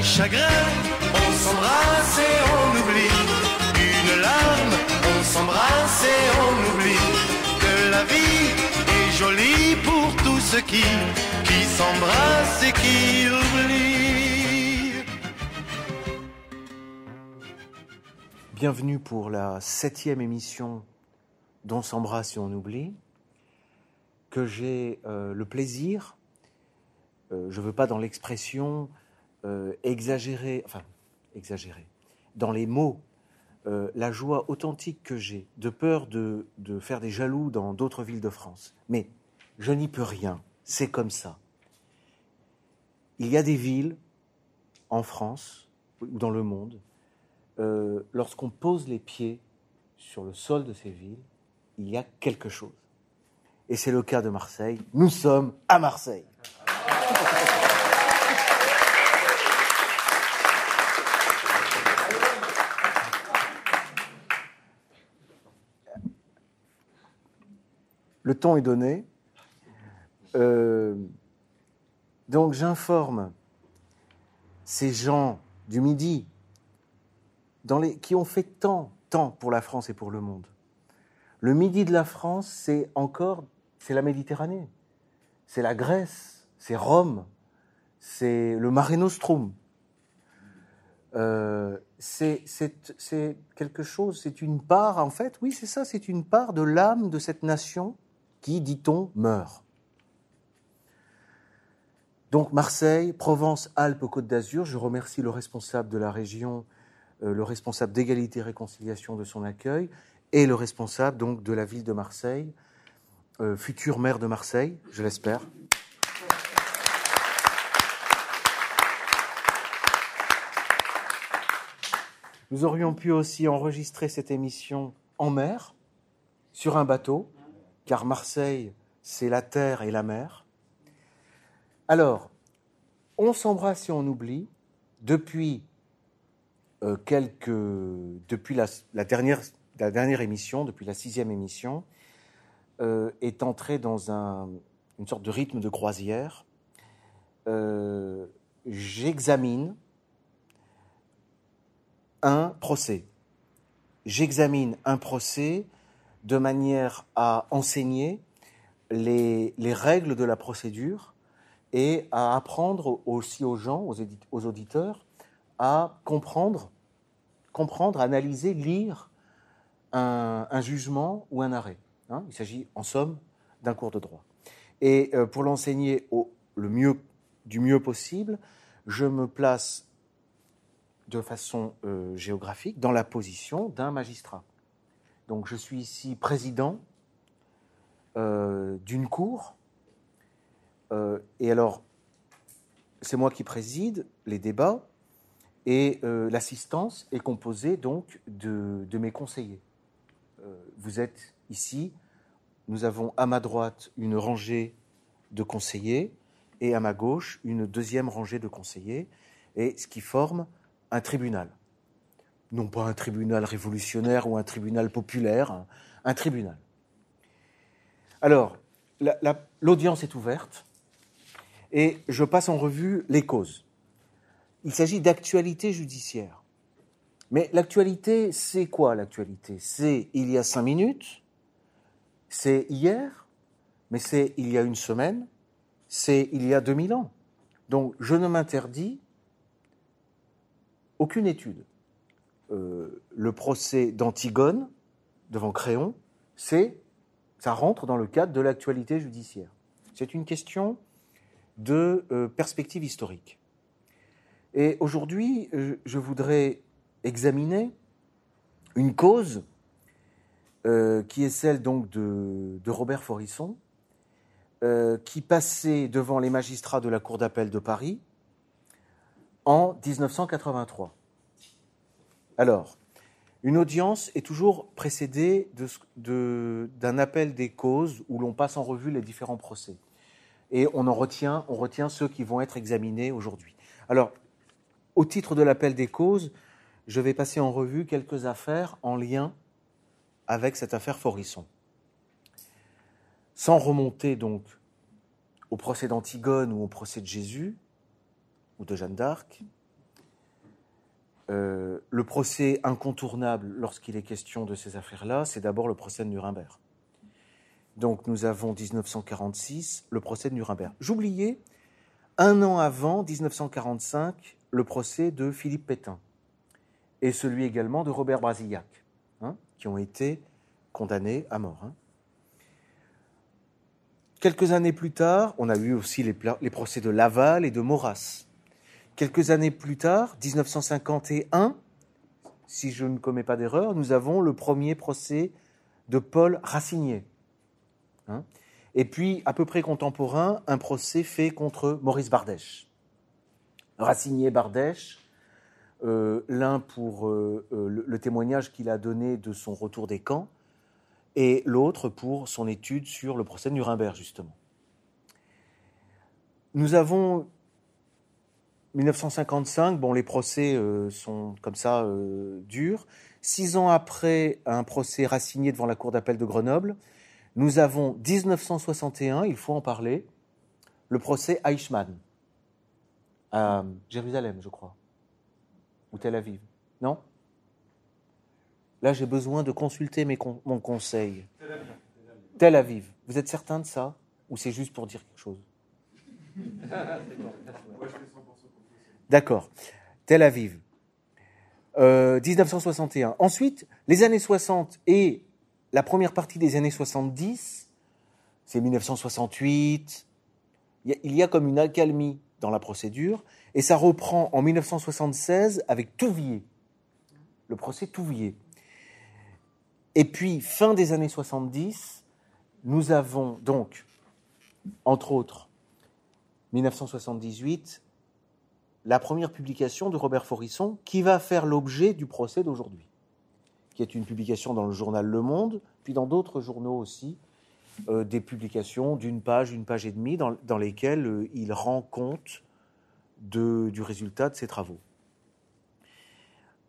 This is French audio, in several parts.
les chagrins, on s'embrasse et on oublie. Une larme, on s'embrasse et on oublie. Que la vie est jolie pour tous ceux qui, qui s'embrassent et qui oublient. Bienvenue pour la septième émission d'On s'embrasse et on oublie, que j'ai euh, le plaisir, euh, je ne veux pas dans l'expression euh, exagérer, enfin exagérer, dans les mots, euh, la joie authentique que j'ai, de peur de, de faire des jaloux dans d'autres villes de France. Mais je n'y peux rien, c'est comme ça. Il y a des villes en France ou dans le monde, euh, lorsqu'on pose les pieds sur le sol de ces villes, il y a quelque chose. Et c'est le cas de Marseille. Nous sommes à Marseille. Le ton est donné. Euh, donc j'informe ces gens du Midi qui ont fait tant, tant pour la France et pour le monde. Le Midi de la France, c'est encore, c'est la Méditerranée, c'est la Grèce, c'est Rome, c'est le Mare Nostrum. Euh, c'est quelque chose, c'est une part, en fait, oui, c'est ça, c'est une part de l'âme de cette nation qui, dit-on, meurt. Donc Marseille, Provence, Alpes, Côte d'Azur, je remercie le responsable de la région, euh, le responsable d'égalité et réconciliation de son accueil, et le responsable donc de la ville de Marseille, euh, futur maire de Marseille, je l'espère. Nous aurions pu aussi enregistrer cette émission en mer, sur un bateau, car Marseille, c'est la terre et la mer. Alors, on s'embrasse et on oublie depuis euh, quelques, depuis la, dernière, la dernière émission, depuis la sixième émission, euh, est entré dans un, une sorte de rythme de croisière. Euh, J'examine un procès. J'examine un procès de manière à enseigner les, les, règles de la procédure et à apprendre aussi aux gens, aux, auditeurs, à comprendre, analyser, lire un, un jugement ou un arrêt. Hein Il s'agit, en somme, d'un cours de droit. Et euh, pour l'enseigner le mieux, du mieux possible, je me place de façon euh, géographique dans la position d'un magistrat. Donc je suis ici président euh, d'une cour. Euh, et alors, c'est moi qui préside les débats et euh, l'assistance est composée donc de, mes conseillers. Vous êtes ici, nous avons à ma droite une rangée de conseillers et à ma gauche une deuxième rangée de conseillers, et ce qui forme un tribunal. Non pas un tribunal révolutionnaire ou un tribunal populaire, un, un tribunal. Alors, l'audience est ouverte et je passe en revue les causes. Il s'agit d'actualité judiciaire. Mais l'actualité, c'est quoi l'actualité? C'est il y a cinq minutes, c'est hier, mais c'est il y a une semaine, c'est il y a 2000 ans. Donc je ne m'interdis aucune étude. Euh, le procès d'Antigone devant Créon, c'est ça rentre dans le cadre de l'actualité judiciaire. C'est une question de euh, perspective historique. Et aujourd'hui, je voudrais examiner une cause euh, qui est celle donc de, Robert Forisson, qui passait devant les magistrats de la Cour d'appel de Paris en 1983. Alors, une audience est toujours précédée d'un appel des causes où l'on passe en revue les différents procès. Et on en retient, retient ceux qui vont être examinés aujourd'hui. Alors, au titre de l'appel des causes, je vais passer en revue quelques affaires en lien avec cette affaire Forisson. Sans remonter donc au procès d'Antigone ou au procès de Jésus ou de Jeanne d'Arc, euh, le procès incontournable lorsqu'il est question de ces affaires-là, c'est d'abord le procès de Nuremberg. Donc nous avons 1946, le procès de Nuremberg. J'oubliais, un an avant, 1945, le procès de Philippe Pétain et celui également de Robert Brasillac, hein, qui ont été condamnés à mort. Hein. Quelques années plus tard, on a eu aussi les, les procès de Laval et de Maurras. Quelques années plus tard, 1951, si je ne commets pas d'erreur, nous avons le premier procès de Paul Racinier. Hein. et puis, à peu près contemporain, un procès fait contre Maurice Bardèche. Racinier-Bardèche, euh, l'un pour euh, euh, le, le, témoignage qu'il a donné de son retour des camps, et l'autre pour son étude sur le procès de Nuremberg, justement. Nous avons 1955, bon, les procès euh, sont comme ça euh, durs. Six ans après un procès racinier devant la Cour d'appel de Grenoble, nous avons 1961, il faut en parler, le procès Eichmann à Jérusalem, je crois, ou Tel Aviv. Non? Là, j'ai besoin de consulter mes con mon conseil. Tel Aviv. Tel Aviv. Vous êtes certain de ça? Ou c'est juste pour dire quelque chose? D'accord. Tel Aviv. Euh, 1961. Ensuite, les années 60 et la première partie des années 70, c'est 1968. Il y, a, il y, a, comme une accalmie dans la procédure, et ça reprend en 1976 avec Touvier, le procès Touvier. Et puis, fin des années 70, nous avons donc, entre autres, 1978, la première publication de Robert Forisson qui va faire l'objet du procès d'aujourd'hui, qui est une publication dans le journal Le Monde, puis dans d'autres journaux aussi, euh, des publications d'une page, une page et demie, dans, lesquelles euh, il rend compte du résultat de ses travaux.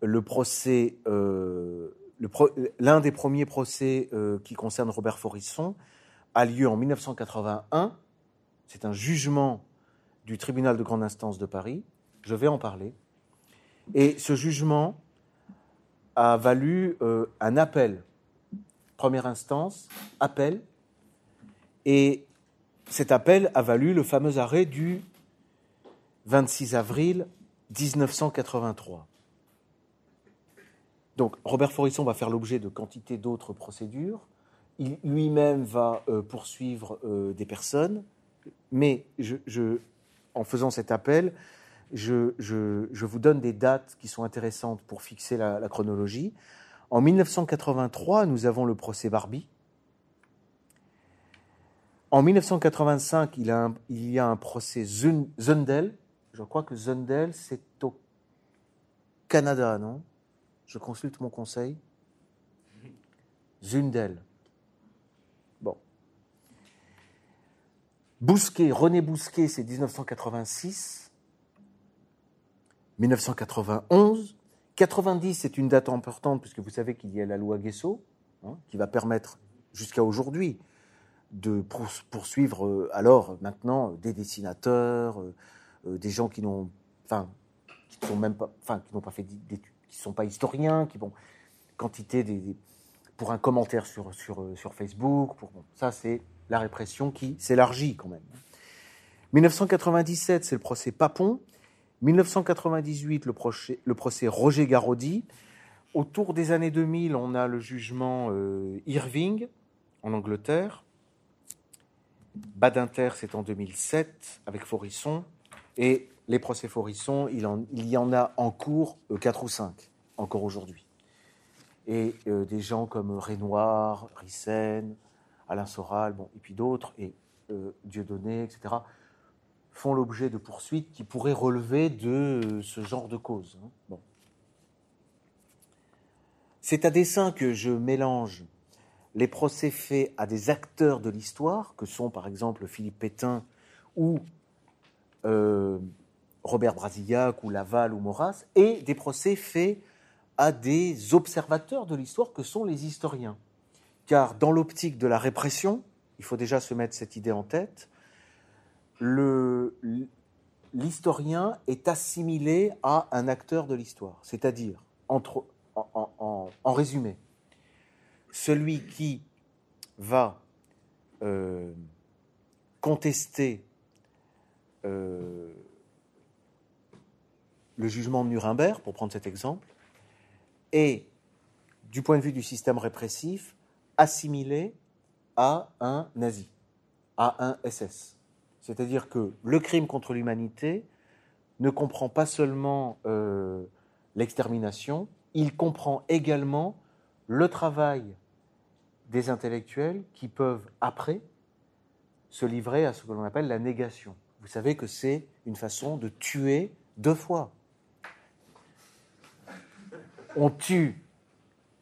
Euh, l'un des premiers procès qui concerne Robert Forisson a lieu en 1981. C'est un jugement du tribunal de grande instance de Paris je vais en parler. Et ce jugement a valu euh, un appel, première instance, appel, et cet appel a valu le fameux arrêt du 26 avril 1983. Donc Robert Forisson va faire l'objet de quantité d'autres procédures. Il lui-même va euh, poursuivre euh, des personnes, mais en faisant cet appel, je, vous donne des dates qui sont intéressantes pour fixer la, chronologie. En 1983, nous avons le procès Barbie. En 1985, il, il y a un procès Zundel. Je crois que Zundel, c'est au Canada, non? Je consulte mon conseil. Zundel. Bon. Bousquet, René Bousquet, c'est 1986. 1991. 90, c'est une date importante puisque vous savez qu'il y a la loi Guesso hein, qui va permettre jusqu'à aujourd'hui de poursuivre euh, alors maintenant des dessinateurs, euh, euh, des gens qui n'ont, qui sont même pas, enfin, qui n'ont pas fait d'études, qui sont pas historiens, qui vont quantité des, pour un commentaire sur sur sur Facebook, pour bon, ça c'est la répression qui s'élargit quand même. 1997, c'est le procès Papon 1998, le procès, le procès Roger Garaudy. Autour des années 2000, on a le jugement euh, Irving en Angleterre. Badinter, c'est en 2007 avec Forisson. Et les procès Forisson, il, y en a en cours euh, 4 ou 5, encore aujourd'hui. Et euh, des gens comme Renoir, Rissen, Alain Soral, bon, et puis d'autres, et euh, Dieudonné, etc., font l'objet de poursuites qui pourraient relever de ce genre de cause. Hein. C'est à dessein que je mélange les procès faits à des acteurs de l'histoire, que sont par exemple Philippe Pétain ou euh, Robert Brasillac ou Laval ou Maurras, et des procès faits à des observateurs de l'histoire que sont les historiens. Car dans l'optique de la répression, il faut déjà se mettre cette idée en tête, l'historien est assimilé à un acteur de l'histoire, c'est-à-dire, en, résumé, celui qui va euh, contester euh, le jugement de Nuremberg, pour prendre cet exemple, est, du point de vue du système répressif, assimilé à un nazi, à un SS. C'est-à-dire que le crime contre l'humanité ne comprend pas seulement euh, l'extermination, il comprend également le travail des intellectuels qui peuvent, après, se livrer à ce que l'on appelle la négation. Vous savez que c'est une façon de tuer deux fois. On tue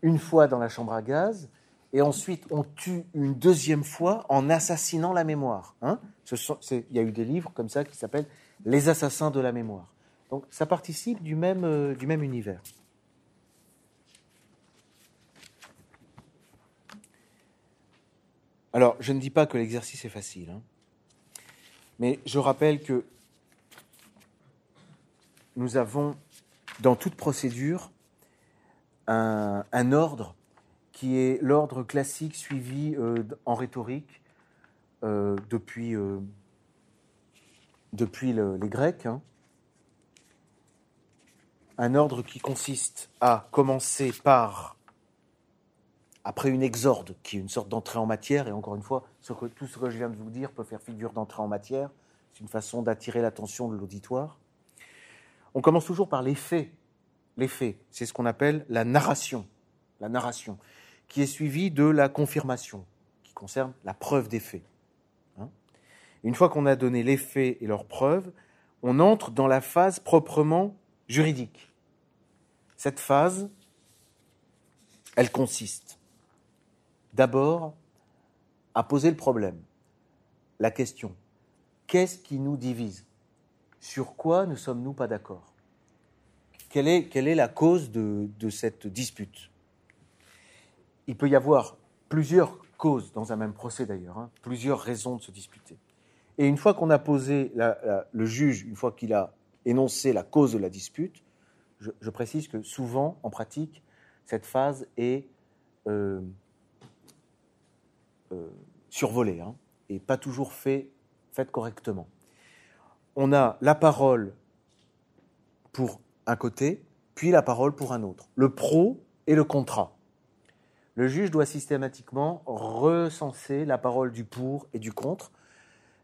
une fois dans la chambre à gaz et ensuite on tue une deuxième fois en assassinant la mémoire. Hein il y a eu des livres comme ça qui s'appellent Les assassins de la mémoire. Donc ça participe du même, euh, du même univers. Alors, je ne dis pas que l'exercice est facile, hein, mais je rappelle que nous avons, dans toute procédure, un, ordre qui est l'ordre classique suivi euh, en rhétorique euh, depuis, euh, depuis les Grecs. Hein. Un ordre qui consiste à commencer par après une exorde, qui est une sorte d'entrée en matière, et encore une fois, tout ce que je viens de vous dire peut faire figure d'entrée en matière, c'est une façon d'attirer l'attention de l'auditoire. On commence toujours par les faits. Les faits, c'est ce qu'on appelle la narration, la narration, qui est suivie de la confirmation, qui concerne la preuve des faits. Une fois qu'on a donné les faits et leurs preuves, on entre dans la phase proprement juridique. Cette phase, elle consiste d'abord à poser le problème, la question. Qu'est-ce qui nous divise? Sur quoi ne sommes-nous pas d'accord? Quelle est, quelle est, la cause de, cette dispute? Il peut y avoir plusieurs causes dans un même procès d'ailleurs, hein, plusieurs raisons de se disputer. Et une fois qu'on a posé, le juge, une fois qu'il a énoncé la cause de la dispute, je, précise que souvent, en pratique, cette phase est euh, euh, survolée hein, et pas toujours fait, faite correctement. On a la parole pour un côté, puis la parole pour un autre. Le pro et le contrat. Le juge doit systématiquement recenser la parole du pour et du contre,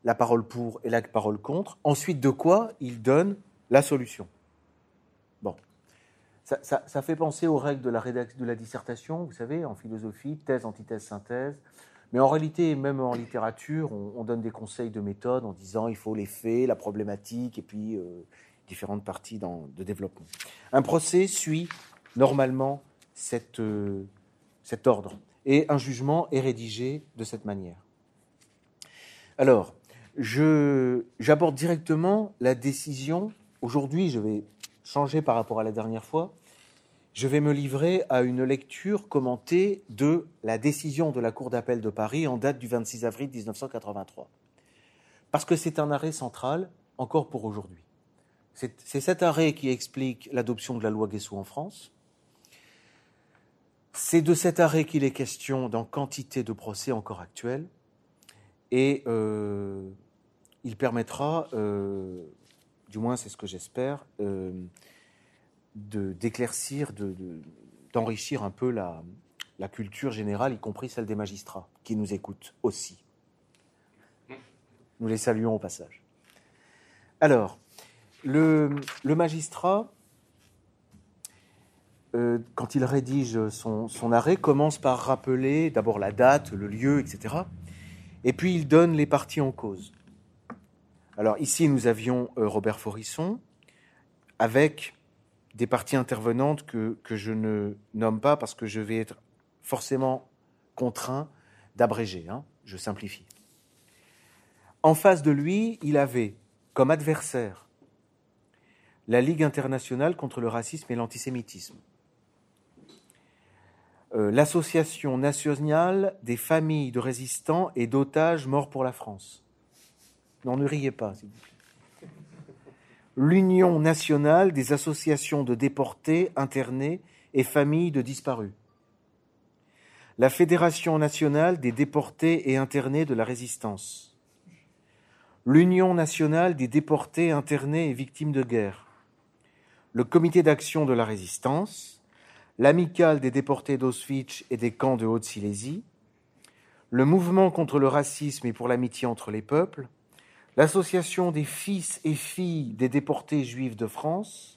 la parole pour et la parole contre, ensuite de quoi il donne la solution. Bon. Ça, ça fait penser aux règles de la, de la dissertation, vous savez, en philosophie, thèse, antithèse, synthèse. Mais en réalité, même en littérature, on, donne des conseils de méthode en disant il faut les faits, la problématique et puis euh, différentes parties de développement. Un procès suit normalement euh, cet ordre et un jugement est rédigé de cette manière. Alors, j'aborde directement la décision. Aujourd'hui, je vais changer par rapport à la dernière fois je vais me livrer à une lecture commentée de la décision de la Cour d'appel de Paris en date du 26 avril 1983. Parce que c'est un arrêt central encore pour aujourd'hui. C'est cet arrêt qui explique l'adoption de la loi Guessou en France. C'est de cet arrêt qu'il est question dans quantité de procès encore actuels. Et euh, il permettra, euh, du moins c'est ce que j'espère, euh, d'éclaircir, d'enrichir un peu la, culture générale, y compris celle des magistrats, qui nous écoutent aussi. Nous les saluons au passage. Alors, le, magistrat, euh, quand il rédige son, arrêt, commence par rappeler d'abord la date, le lieu, etc. Et puis il donne les parties en cause. Alors ici, nous avions euh, Robert Forisson avec des parties intervenantes que, je ne nomme pas parce que je vais être forcément contraint d'abréger. Hein. je simplifie. En face de lui, il avait comme adversaire la Ligue internationale contre le racisme et l'antisémitisme, euh, l'Association nationale des familles de résistants et d'otages morts pour la France. Non, ne riez pas, s'il vous plaît. l'Union nationale des associations de déportés, internés et familles de disparus, la Fédération nationale des déportés et internés de la résistance, l'Union nationale des déportés, internés et victimes de guerre, le Comité d'action de la résistance, l'Amicale des déportés d'Auschwitz et des camps de Haute-Silésie, le Mouvement contre le racisme et pour l'amitié entre les peuples, l'Association des fils et filles des déportés juifs de France,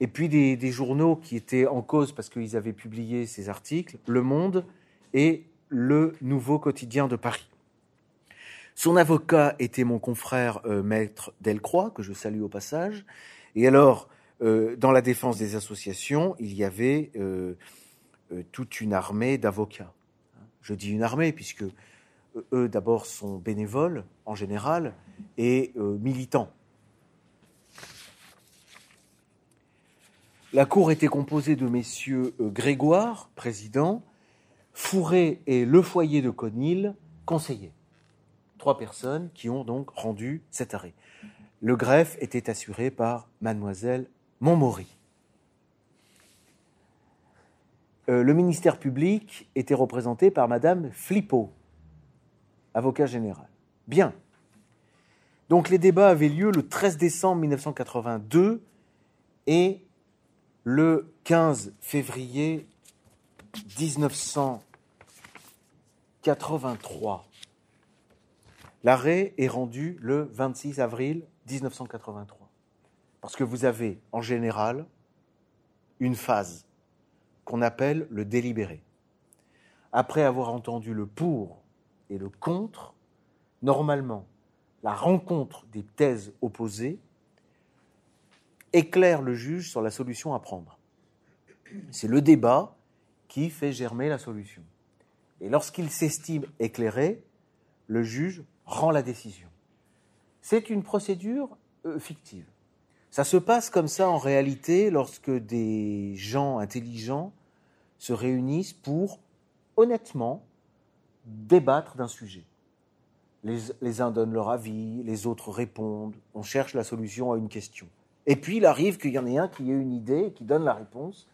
et puis des, journaux qui étaient en cause parce qu'ils avaient publié ces articles, Le Monde et Le Nouveau Quotidien de Paris. Son avocat était mon confrère euh, maître Delcroix, que je salue au passage. Et alors, euh, dans la défense des associations, il y avait euh, toute une armée d'avocats. Je dis une armée puisque eux d'abord sont bénévoles en général et euh, militants. La cour était composée de messieurs euh, Grégoire, président, Fourré et Le Foyer de Conil, conseillers. Trois personnes qui ont donc rendu cet arrêt. Le greffe était assuré par mademoiselle Montmaury. Euh, le ministère public était représenté par madame Flippo, avocat général. Bien. Donc les débats avaient lieu le 13 décembre 1982 et le 15 février 1983. L'arrêt est rendu le 26 avril 1983. Parce que vous avez en général une phase qu'on appelle le délibéré. Après avoir entendu le pour et le contre, normalement, la rencontre des thèses opposées éclaire le juge sur la solution à prendre. C'est le débat qui fait germer la solution. Et lorsqu'il s'estime éclairé, le juge rend la décision. C'est une procédure euh, fictive. Ça se passe comme ça en réalité lorsque des gens intelligents se réunissent pour, honnêtement, débattre d'un sujet. Les, uns donnent leur avis, les autres répondent, on cherche la solution à une question. Et puis il arrive qu'il y en ait un qui ait une idée, qui donne la réponse,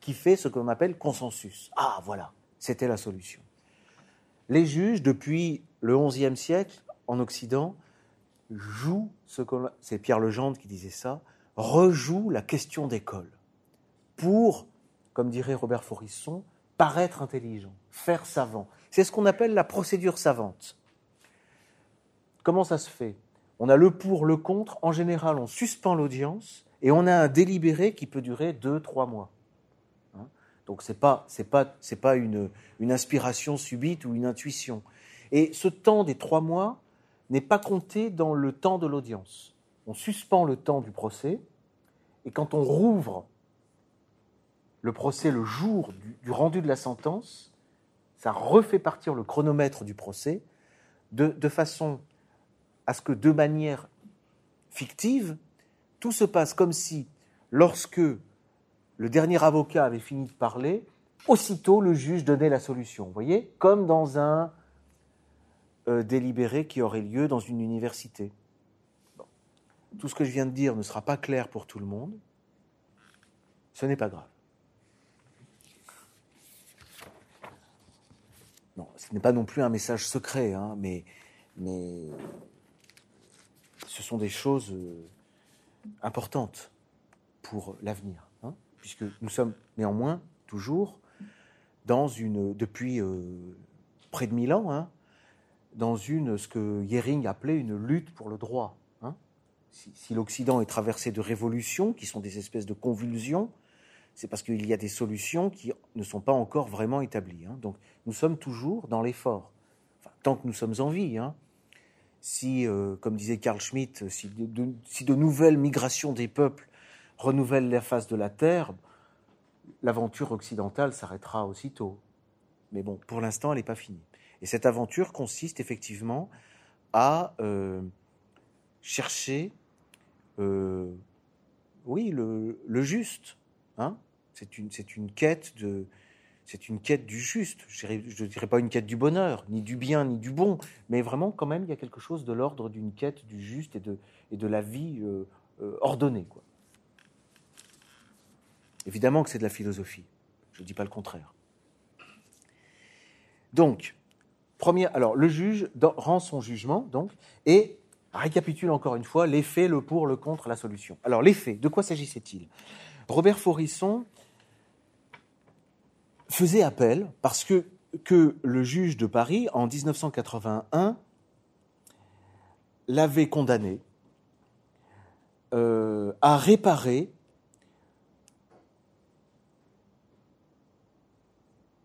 qui fait ce qu'on appelle consensus. Ah voilà, c'était la solution. Les juges, depuis le XIe siècle, en Occident, jouent ce. C'est Pierre Legendre qui disait ça, rejouent la question d'école pour, comme dirait Robert Forisson, paraître intelligent, faire savant. C'est ce qu'on appelle la procédure savante. Comment ça se fait? On a le pour, le contre. En général, on suspend l'audience et on a un délibéré qui peut durer deux, trois mois. Hein? Donc pas c'est pas pas une une inspiration subite ou une intuition. Et ce temps des trois mois n'est pas compté dans le temps de l'audience. On suspend le temps du procès et quand on rouvre le procès le jour du rendu de la sentence, ça refait partir le chronomètre du procès de, façon à ce que de manière fictive, tout se passe comme si, lorsque le dernier avocat avait fini de parler, aussitôt le juge donnait la solution. Vous voyez Comme dans un euh, délibéré qui aurait lieu dans une université. Tout ce que je viens de dire ne sera pas clair pour tout le monde. Ce n'est pas grave. Ce n'est pas non plus un message secret, hein, mais, ce sont des choses euh, importantes pour l'avenir, hein, puisque nous sommes néanmoins toujours dans une, depuis euh, près de mille ans, hein, dans une, ce que Yering appelait une lutte pour le droit. Si l'Occident est traversé de révolutions, qui sont des espèces de convulsions, c'est parce qu'il y a des solutions qui ne sont pas encore vraiment établies. Hein. Donc nous sommes toujours dans l'effort, tant que nous sommes en vie. Hein. Si, euh, comme disait Carl Schmitt, si de, de, si de nouvelles migrations des peuples renouvellent la face de la Terre, l'aventure occidentale s'arrêtera aussitôt. Mais bon, pour l'instant, elle n'est pas finie. Et cette aventure consiste effectivement à euh, chercher, euh, oui, le, le juste. Hein c'est une, une, quête de, c'est une quête du juste. Je ne dirais pas une quête du bonheur, ni du bien, ni du bon, mais vraiment, quand même, il y a quelque chose de l'ordre d'une quête du juste et de, et de la vie euh, euh, ordonnée. Quoi. Évidemment que c'est de la philosophie, je ne dis pas le contraire. Donc, premier, alors le juge rend son jugement, donc, et récapitule encore une fois les faits, le pour, le contre, la solution. Alors, les faits, de quoi s'agissait-il? Robert Forisson faisait appel parce que, le juge de Paris, en 1981, l'avait condamné euh, à réparer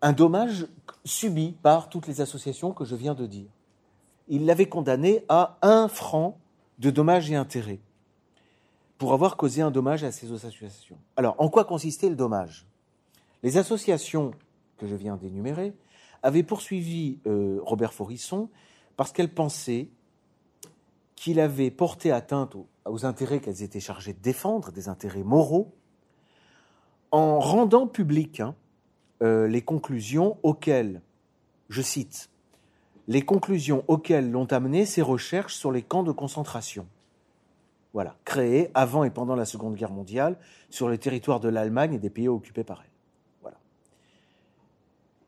un dommage subi par toutes les associations que je viens de dire. Il l'avait condamné à un franc de dommages et intérêts pour avoir causé un dommage à ces associations. Alors, en quoi consistait le dommage? Les associations que je viens d'énumérer avaient poursuivi euh, Robert Forisson parce qu'elles pensaient qu'il avait porté atteinte aux, intérêts qu'elles étaient chargées de défendre, des intérêts moraux, en rendant publiques hein, euh, les conclusions auxquelles, je cite, les conclusions auxquelles l'ont amené ses recherches sur les camps de concentration. Créés avant et pendant la Seconde Guerre mondiale sur le territoire de l'Allemagne et des pays occupés par elle.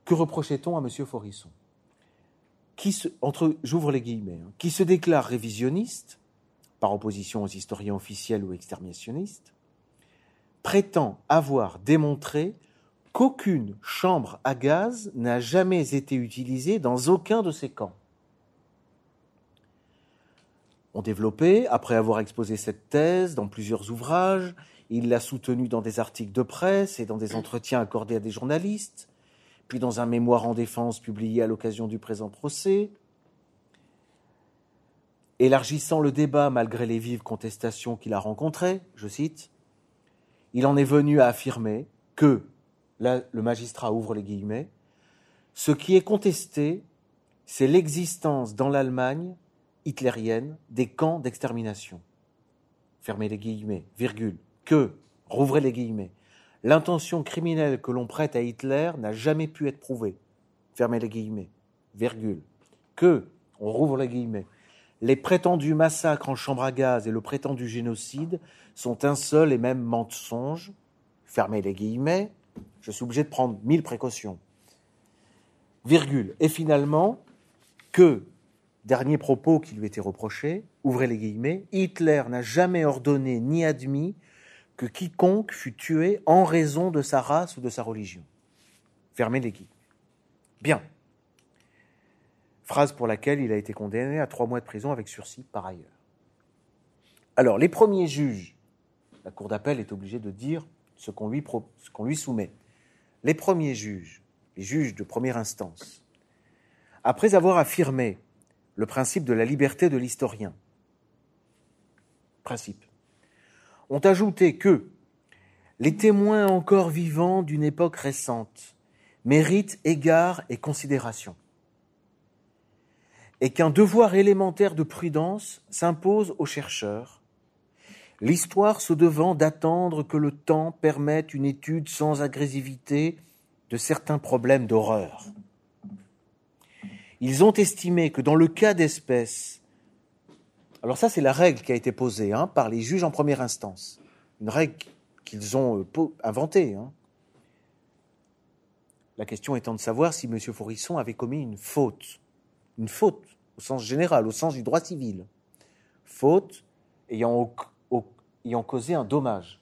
Que reprochait-on à M. Forisson? Qui se, j'ouvre les guillemets, hein, qui se déclare révisionniste, par opposition aux historiens officiels ou exterminationnistes, prétend avoir démontré qu'aucune chambre à gaz n'a jamais été utilisée dans aucun de ces camps. On développé, après avoir exposé cette thèse dans plusieurs ouvrages, il l'a soutenue dans des articles de presse et dans des entretiens accordés à des journalistes, puis dans un mémoire en défense publié à l'occasion du présent procès. Élargissant le débat malgré les vives contestations qu'il a rencontrées, je cite, il en est venu à affirmer que, là le magistrat ouvre les guillemets, ce qui est contesté, c'est l'existence dans l'Allemagne hitlérienne des camps d'extermination. Fermez les guillemets, virgule, que, rouvrez les guillemets, L'intention criminelle que l'on prête à Hitler n'a jamais pu être prouvée. Fermez les guillemets. Virgule. Que, on rouvre les guillemets, les prétendus massacres en chambre à gaz et le prétendu génocide sont un seul et même mensonge. Fermez les guillemets. Je suis obligé de prendre mille précautions. Virgule. Et finalement, que, dernier propos qui lui était reproché, ouvrez les guillemets, Hitler n'a jamais ordonné ni admis que quiconque fut tué en raison de sa race ou de sa religion. Fermez les guillemets. Bien. Phrase pour laquelle il a été condamné à trois mois de prison avec sursis par ailleurs. Alors, les premiers juges, la Cour d'appel est obligée de dire ce qu'on lui, lui soumet. Les premiers juges, les juges de première instance, après avoir affirmé le principe de la liberté de l'historien, principe, ont ajouté que les témoins encore vivants d'une époque récente méritent égard et considération, et qu'un devoir élémentaire de prudence s'impose aux chercheurs, l'histoire se devant d'attendre que le temps permette une étude sans agressivité de certains problèmes d'horreur. Ils ont estimé que dans le cas d'espèces alors ça, c'est la règle qui a été posée hein, par les juges en première instance. Une règle qu'ils ont euh, inventée. Hein. La question étant de savoir si M. Forisson avait commis une faute. Une faute, au sens général, au sens du droit civil. Faute ayant causé un dommage.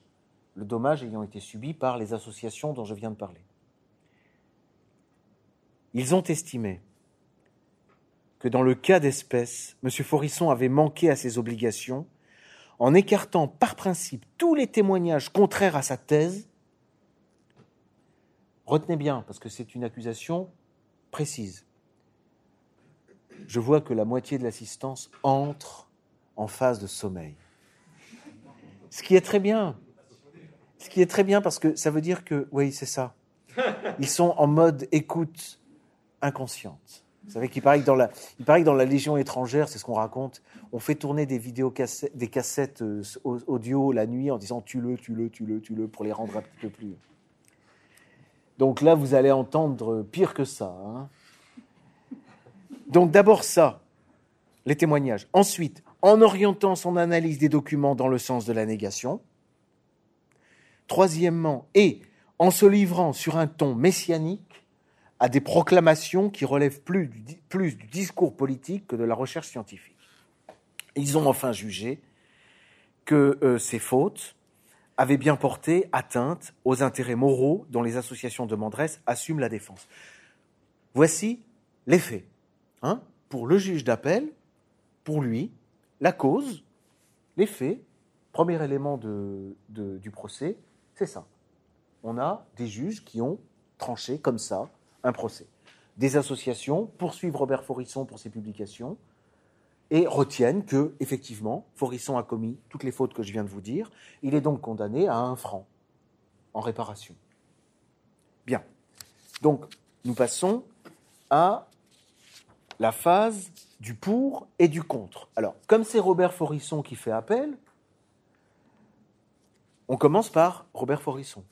Le dommage ayant été subi par les associations dont je viens de parler. Ils ont estimé que dans le cas d'espèce, M. Forisson avait manqué à ses obligations en écartant par principe tous les témoignages contraires à sa thèse. Retenez bien, parce que c'est une accusation précise. Je vois que la moitié de l'assistance entre en phase de sommeil. Ce qui est très bien. Ce qui est très bien parce que ça veut dire que, oui, c'est ça. Ils sont en mode écoute inconsciente. Vous savez qu'il paraît que dans la, paraît que dans la Légion étrangère, c'est ce qu'on raconte, on fait tourner des vidéos cassettes, des cassettes euh, audio la nuit en disant tue-le, tue-le, tue-le, tue-le pour les rendre un petit peu plus. Donc là, vous allez entendre pire que ça. hein. Donc d'abord ça, les témoignages. Ensuite, en orientant son analyse des documents dans le sens de la négation. Troisièmement, et en se livrant sur un ton messianique à des proclamations qui relèvent plus du, discours politique que de la recherche scientifique. Ils ont enfin jugé que euh, ces fautes avaient bien porté atteinte aux intérêts moraux dont les associations demanderesses assument la défense. Voici les faits. hein. pour le juge d'appel, pour lui, la cause, les faits, premier élément du procès, c'est ça. On a des juges qui ont tranché comme ça un procès. Des associations poursuivent Robert Forisson pour ses publications et retiennent que, effectivement, Forisson a commis toutes les fautes que je viens de vous dire. Il est donc condamné à un franc en réparation. Bien. Donc, nous passons à la phase du pour et du contre. Alors, comme c'est Robert Forisson qui fait appel, on commence par Robert Forisson.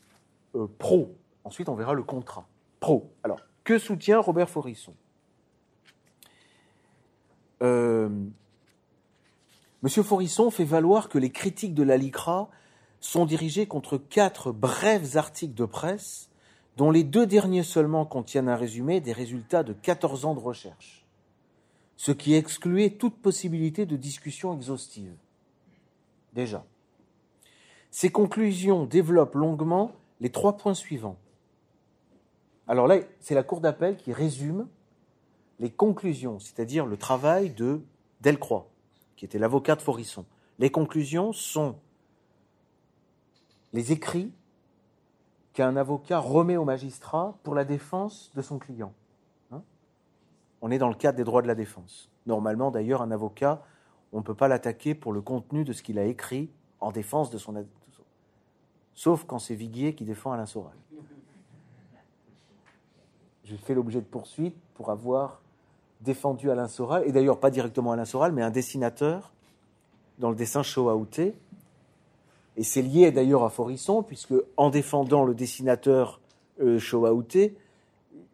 Euh, pro. Ensuite, on verra le contrat. Alors, que soutient Robert Forisson? Euh, Monsieur Forisson fait valoir que les critiques de la LICRA sont dirigées contre quatre brefs articles de presse, dont les deux derniers seulement contiennent un résumé des résultats de 14 ans de recherche, ce qui excluait toute possibilité de discussion exhaustive. Déjà. Ces conclusions développent longuement les trois points suivants. Alors là, c'est la Cour d'appel qui résume les conclusions, c'est-à-dire le travail de Delcroix, qui était l'avocat de Forisson. Les conclusions sont les écrits qu'un avocat remet au magistrat pour la défense de son client. Hein on est dans le cadre des droits de la défense. Normalement, d'ailleurs, un avocat, on ne peut pas l'attaquer pour le contenu de ce qu'il a écrit en défense de son... Sauf quand c'est Viguier qui défend Alain Soral. J'ai fait l'objet de poursuites pour avoir défendu Alain Soral, et d'ailleurs pas directement Alain Soral, mais un dessinateur dans le dessin Shoah-Outé. Et c'est lié d'ailleurs à Forisson, puisque en défendant le dessinateur euh, Shoah-Outé,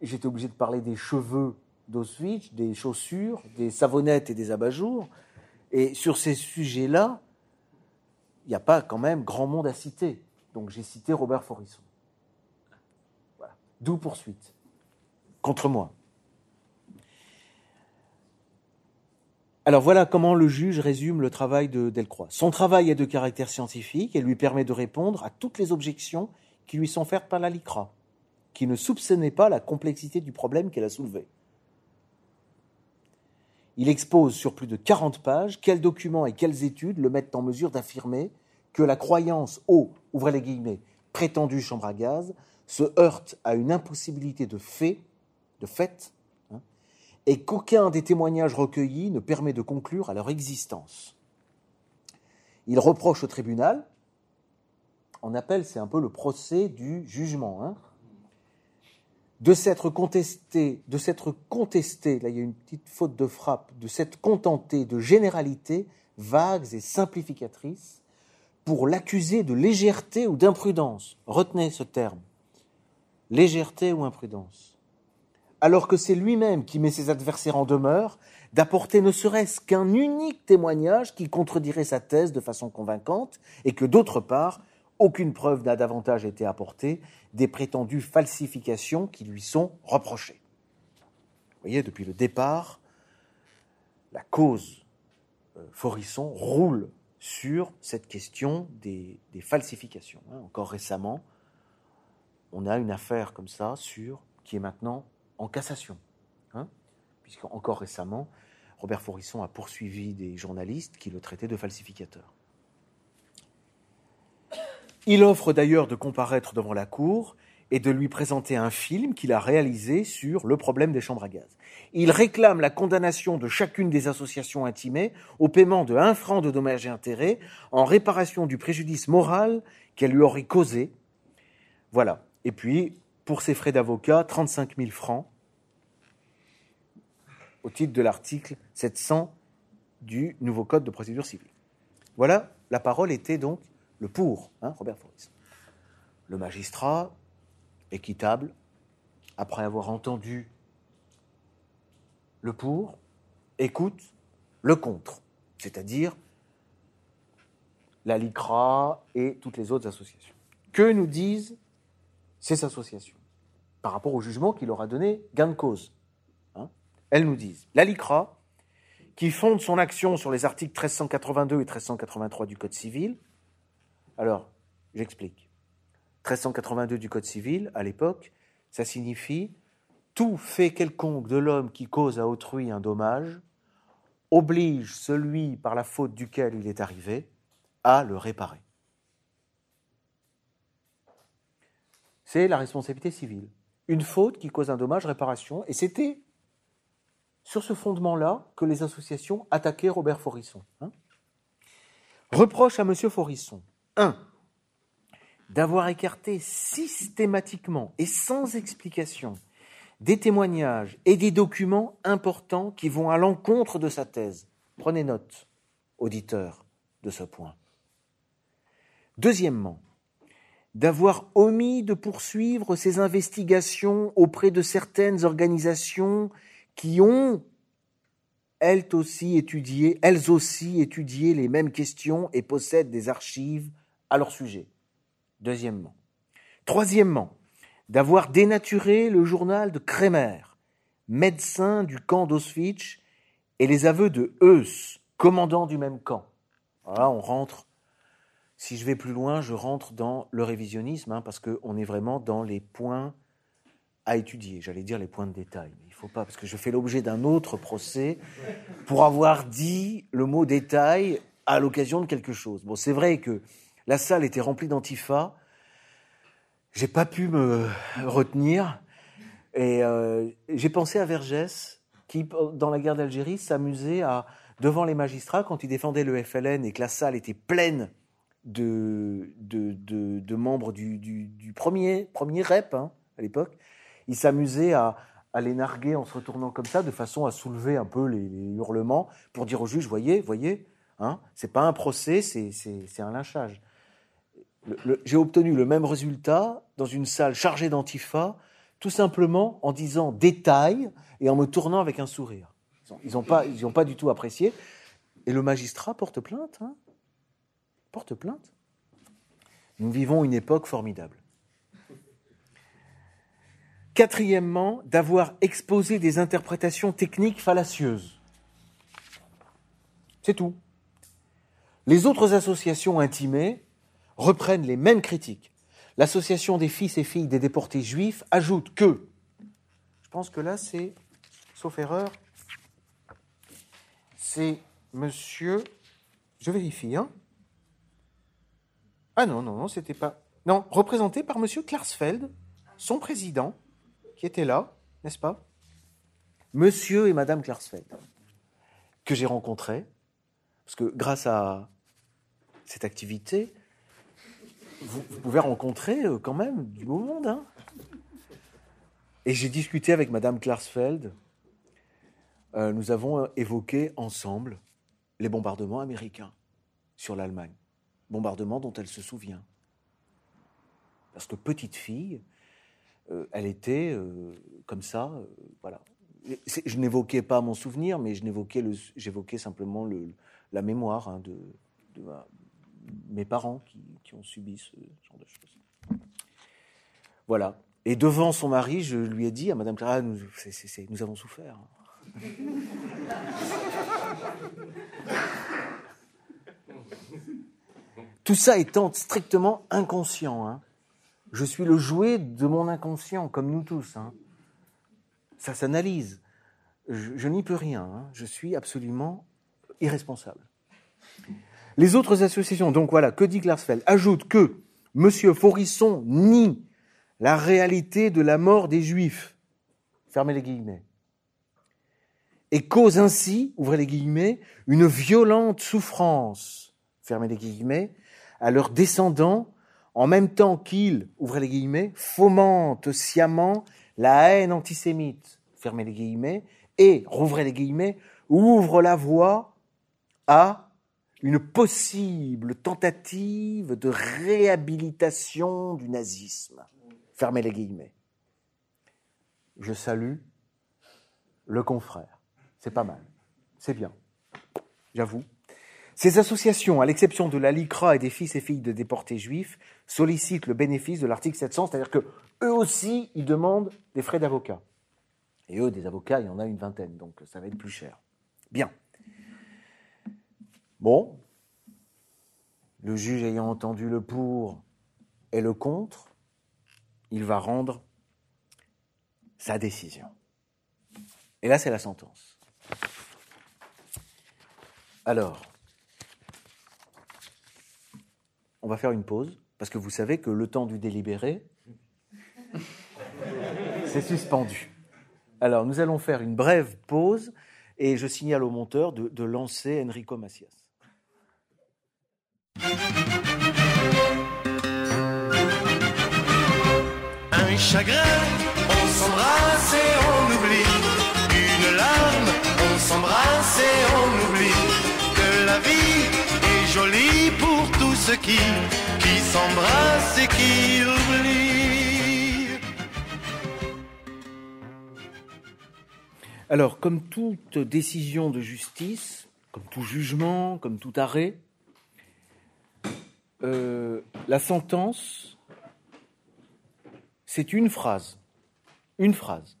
j'étais obligé de parler des cheveux d'Auschwitz, des chaussures, des savonnettes et des abat-jours. Et sur ces sujets-là, il n'y a pas quand même grand monde à citer. Donc j'ai cité Robert Forisson. Voilà. D'où poursuite. Contre moi. Alors voilà comment le juge résume le travail de Delcroix. Son travail est de caractère scientifique et lui permet de répondre à toutes les objections qui lui sont faites par la LICRA, qui ne soupçonnait pas la complexité du problème qu'elle a soulevé. Il expose sur plus de 40 pages quels documents et quelles études le mettent en mesure d'affirmer que la croyance au, ouvrez les guillemets, prétendue chambre à gaz se heurte à une impossibilité de fait, de fait, hein, et qu'aucun des témoignages recueillis ne permet de conclure à leur existence. Il reproche au tribunal, on appelle, c'est un peu le procès du jugement, hein, de s'être contesté, de s'être contesté, là il y a une petite faute de frappe, de s'être contenté de généralités vagues et simplificatrices pour l'accuser de légèreté ou d'imprudence. Retenez ce terme. Légèreté ou imprudence. Alors que c'est lui-même qui met ses adversaires en demeure d'apporter ne serait-ce qu'un unique témoignage qui contredirait sa thèse de façon convaincante et que d'autre part, aucune preuve n'a davantage été apportée des prétendues falsifications qui lui sont reprochées. Vous voyez, depuis le départ, la cause euh, Forisson roule sur cette question des, falsifications. hein. Encore récemment, on a une affaire comme ça sur qui est maintenant en cassation, hein, puisque encore récemment, Robert Forisson a poursuivi des journalistes qui le traitaient de falsificateur. Il offre d'ailleurs de comparaître devant la Cour et de lui présenter un film qu'il a réalisé sur le problème des chambres à gaz. Il réclame la condamnation de chacune des associations intimées au paiement de 1 franc de dommages et intérêts en réparation du préjudice moral qu'elle lui aurait causé. Voilà. Et puis, pour ses frais d'avocat, 35 000 francs au titre de l'article 700 du nouveau Code de procédure civile. Voilà, la parole était donc le pour, hein, Robert Foris. Le magistrat équitable, après avoir entendu le pour, écoute le contre, c'est-à-dire la LICRA et toutes les autres associations. Que nous disent ces associations par rapport au jugement qui leur a donné gain de cause? Elles nous disent la LICRA, qui fonde son action sur les articles 1382 et 1383 du Code civil. Alors, j'explique. 1382 du Code civil, à l'époque, ça signifie tout fait quelconque de l'homme qui cause à autrui un dommage oblige celui par la faute duquel il est arrivé à le réparer. C'est la responsabilité civile. Une faute qui cause un dommage, réparation, et c'était sur ce fondement-là que les associations attaquaient Robert Forisson. Hein. Reproche à M. Forisson. 1 d'avoir écarté systématiquement et sans explication des témoignages et des documents importants qui vont à l'encontre de sa thèse. Prenez note, auditeurs, de ce point. Deuxièmement, d'avoir omis de poursuivre ses investigations auprès de certaines organisations qui ont elles aussi étudié, elles aussi étudié les mêmes questions et possèdent des archives à leur sujet. Deuxièmement. Troisièmement, d'avoir dénaturé le journal de Kremer, médecin du camp d'Auschwitz, et les aveux de Heuss, commandant du même camp. Voilà, on rentre. Si je vais plus loin, je rentre dans le révisionnisme, hein, parce qu'on est vraiment dans les points à étudier. J'allais dire les points de détail, faut pas, parce que je fais l'objet d'un autre procès pour avoir dit le mot détail à l'occasion de quelque chose. Bon, c'est vrai que la salle était remplie d'antifa. J'ai pas pu me retenir. Et euh, j'ai pensé à Vergès, qui, dans la guerre d'Algérie, s'amusait à, devant les magistrats, quand il défendait le FLN et que la salle était pleine de, de, membres du, premier, premier REP hein, à l'époque, il s'amusait à, les narguer en se retournant comme ça, de façon à soulever un peu les, hurlements, pour dire au juge, voyez, voyez, hein, c'est pas un procès, c'est un lynchage j'ai obtenu le même résultat dans une salle chargée d'antifa, tout simplement en disant détail et en me tournant avec un sourire. Ils n'ont pas, pas du tout apprécié. Et le magistrat porte plainte. Hein porte plainte. Nous vivons une époque formidable. Quatrièmement, d'avoir exposé des interprétations techniques fallacieuses. C'est tout. Les autres associations intimées reprennent les mêmes critiques. L'association des fils et filles des déportés juifs ajoute que, je pense que là c'est, sauf erreur, c'est monsieur, je vérifie, hein Ah non, non, non, c'était pas. Non, représenté par monsieur Klarsfeld, son président, qui était là, n'est-ce pas? Monsieur et madame Klarsfeld, que j'ai rencontrés, parce que grâce à cette activité, vous, pouvez rencontrer euh, quand même du beau monde. Hein et j'ai discuté avec Madame Klarsfeld. Euh, nous avons évoqué ensemble les bombardements américains sur l'Allemagne. Bombardements dont elle se souvient. Parce que petite fille, euh, elle était comme ça, voilà. Je n'évoquais pas mon souvenir, mais j'évoquais simplement le, la mémoire hein, de, mes parents qui, ont subi ce genre de choses. Voilà. Et devant son mari, je lui ai dit à Madame Clara, nous, nous avons souffert. Tout ça étant strictement inconscient. Hein. Je suis le jouet de mon inconscient, comme nous tous. Hein. Ça s'analyse. Je, n'y peux rien. Hein. Je suis absolument irresponsable. Les autres associations, donc voilà, que dit Klarsfeld Ajoute que M. Forisson nie la réalité de la mort des Juifs, fermez les guillemets, et cause ainsi, ouvrez les guillemets, une violente souffrance, fermez les guillemets, à leurs descendants, en même temps qu'ils, ouvrez les guillemets, fomentent sciemment la haine antisémite, fermez les guillemets, et, rouvrez les guillemets, ouvrent la voie à une possible tentative de réhabilitation du nazisme. Fermez les guillemets. Je salue le confrère. C'est pas mal. C'est bien. J'avoue. Ces associations, à l'exception de la LICRA et des fils et filles de déportés juifs, sollicitent le bénéfice de l'article 700, c'est-à-dire que eux aussi, ils demandent des frais d'avocat. Et eux, des avocats, il y en a une vingtaine, donc ça va être plus cher. Bien. Bon. Le juge ayant entendu le pour et le contre, il va rendre sa décision. Et là, c'est la sentence. Alors, on va faire une pause, parce que vous savez que le temps du délibéré, c'est suspendu. Alors, nous allons faire une brève pause, et je signale au monteur de, de lancer Enrico Macias. Un chagrin, on s'embrasse et on oublie. Une larme, on s'embrasse et on oublie. Que la vie est jolie pour tous ceux qui, qui s'embrassent et qui oublient. Alors, comme toute décision de justice, comme tout jugement, comme tout arrêt, euh, la sentence, c'est une phrase, une phrase,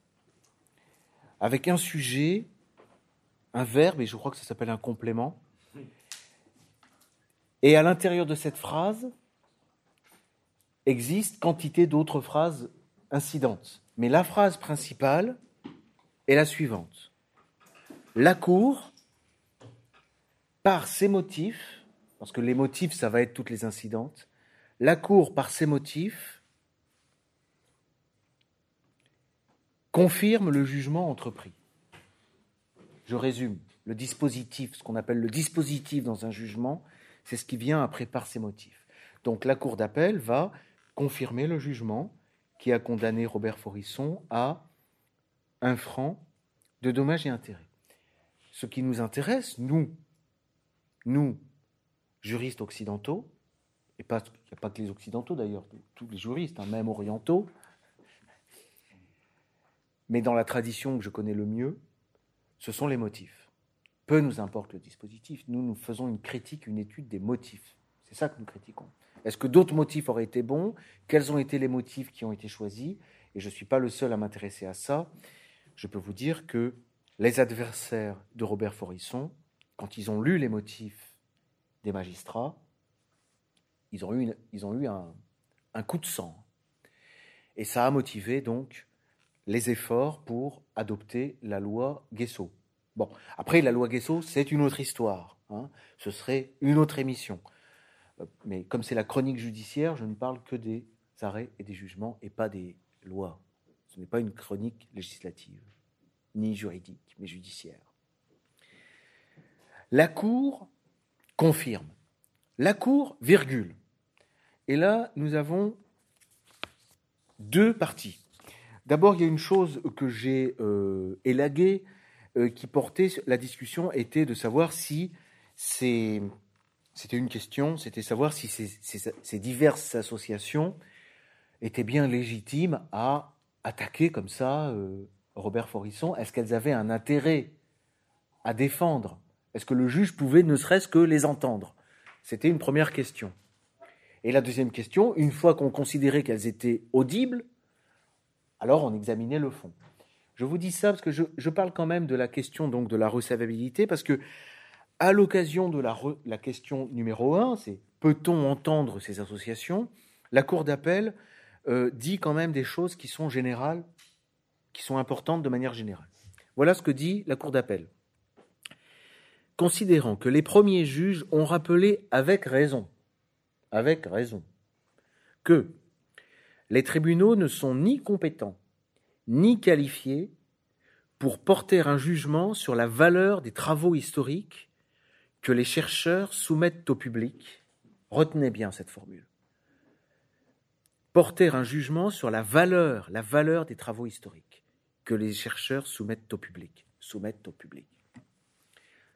avec un sujet, un verbe, et je crois que ça s'appelle un complément. Et à l'intérieur de cette phrase existe quantité d'autres phrases incidentes. Mais la phrase principale est la suivante. La Cour, par ses motifs, parce que les motifs, ça va être toutes les incidentes, la Cour, par ses motifs, confirme le jugement entrepris. Je résume. Le dispositif, ce qu'on appelle le dispositif dans un jugement, c'est ce qui vient après par ses motifs. Donc la Cour d'appel va confirmer le jugement qui a condamné Robert Forisson à un franc de dommages et intérêts. Ce qui nous intéresse, nous, nous, juristes occidentaux, et pas, il n'y a pas que les occidentaux d'ailleurs, tous les juristes, hein, même orientaux, mais dans la tradition que je connais le mieux, ce sont les motifs. Peu nous importe le dispositif, nous, nous faisons une critique, une étude des motifs. C'est ça que nous critiquons. Est-ce que d'autres motifs auraient été bons? Quels ont été les motifs qui ont été choisis? Et je ne suis pas le seul à m'intéresser à ça. Je peux vous dire que les adversaires de Robert Forisson, quand ils ont lu les motifs des magistrats, ils ont eu, un coup de sang. Et ça a motivé donc les efforts pour adopter la loi Guesso. Bon, après, la loi Guesso, c'est une autre histoire. hein. Ce serait une autre émission. Euh, Mais comme c'est la chronique judiciaire, je ne parle que des arrêts et des jugements et pas des lois. Ce n'est pas une chronique législative, ni juridique, mais judiciaire. La Cour confirme. La Cour, virgule. Et là, nous avons deux parties. D'abord, il y a une chose que j'ai euh, élaguée euh, qui portait la discussion était de savoir si ces- c'était une question, c'était savoir si ces, diverses associations étaient bien légitimes à attaquer comme ça euh, Robert Forisson. Est-ce qu'elles avaient un intérêt à défendre? Est-ce que le juge pouvait ne serait-ce que les entendre? C'était une première question. Et la deuxième question, une fois qu'on considérait qu'elles étaient audibles, alors on examinait le fond. Je vous dis ça parce que je, je parle quand même de la question donc de la recevabilité, parce que à l'occasion de la, question numéro un, c'est peut-on entendre ces associations? La Cour d'appel euh, dit quand même des choses qui sont générales, qui sont importantes de manière générale. Voilà ce que dit la Cour d'appel. Considérant que les premiers juges ont rappelé avec raison, avec raison, que les tribunaux ne sont ni compétents ni qualifiés pour porter un jugement sur la valeur des travaux historiques que les chercheurs soumettent au public. Retenez bien cette formule. Porter un jugement sur la valeur, la valeur des travaux historiques que les chercheurs soumettent au public. Soumettent au public.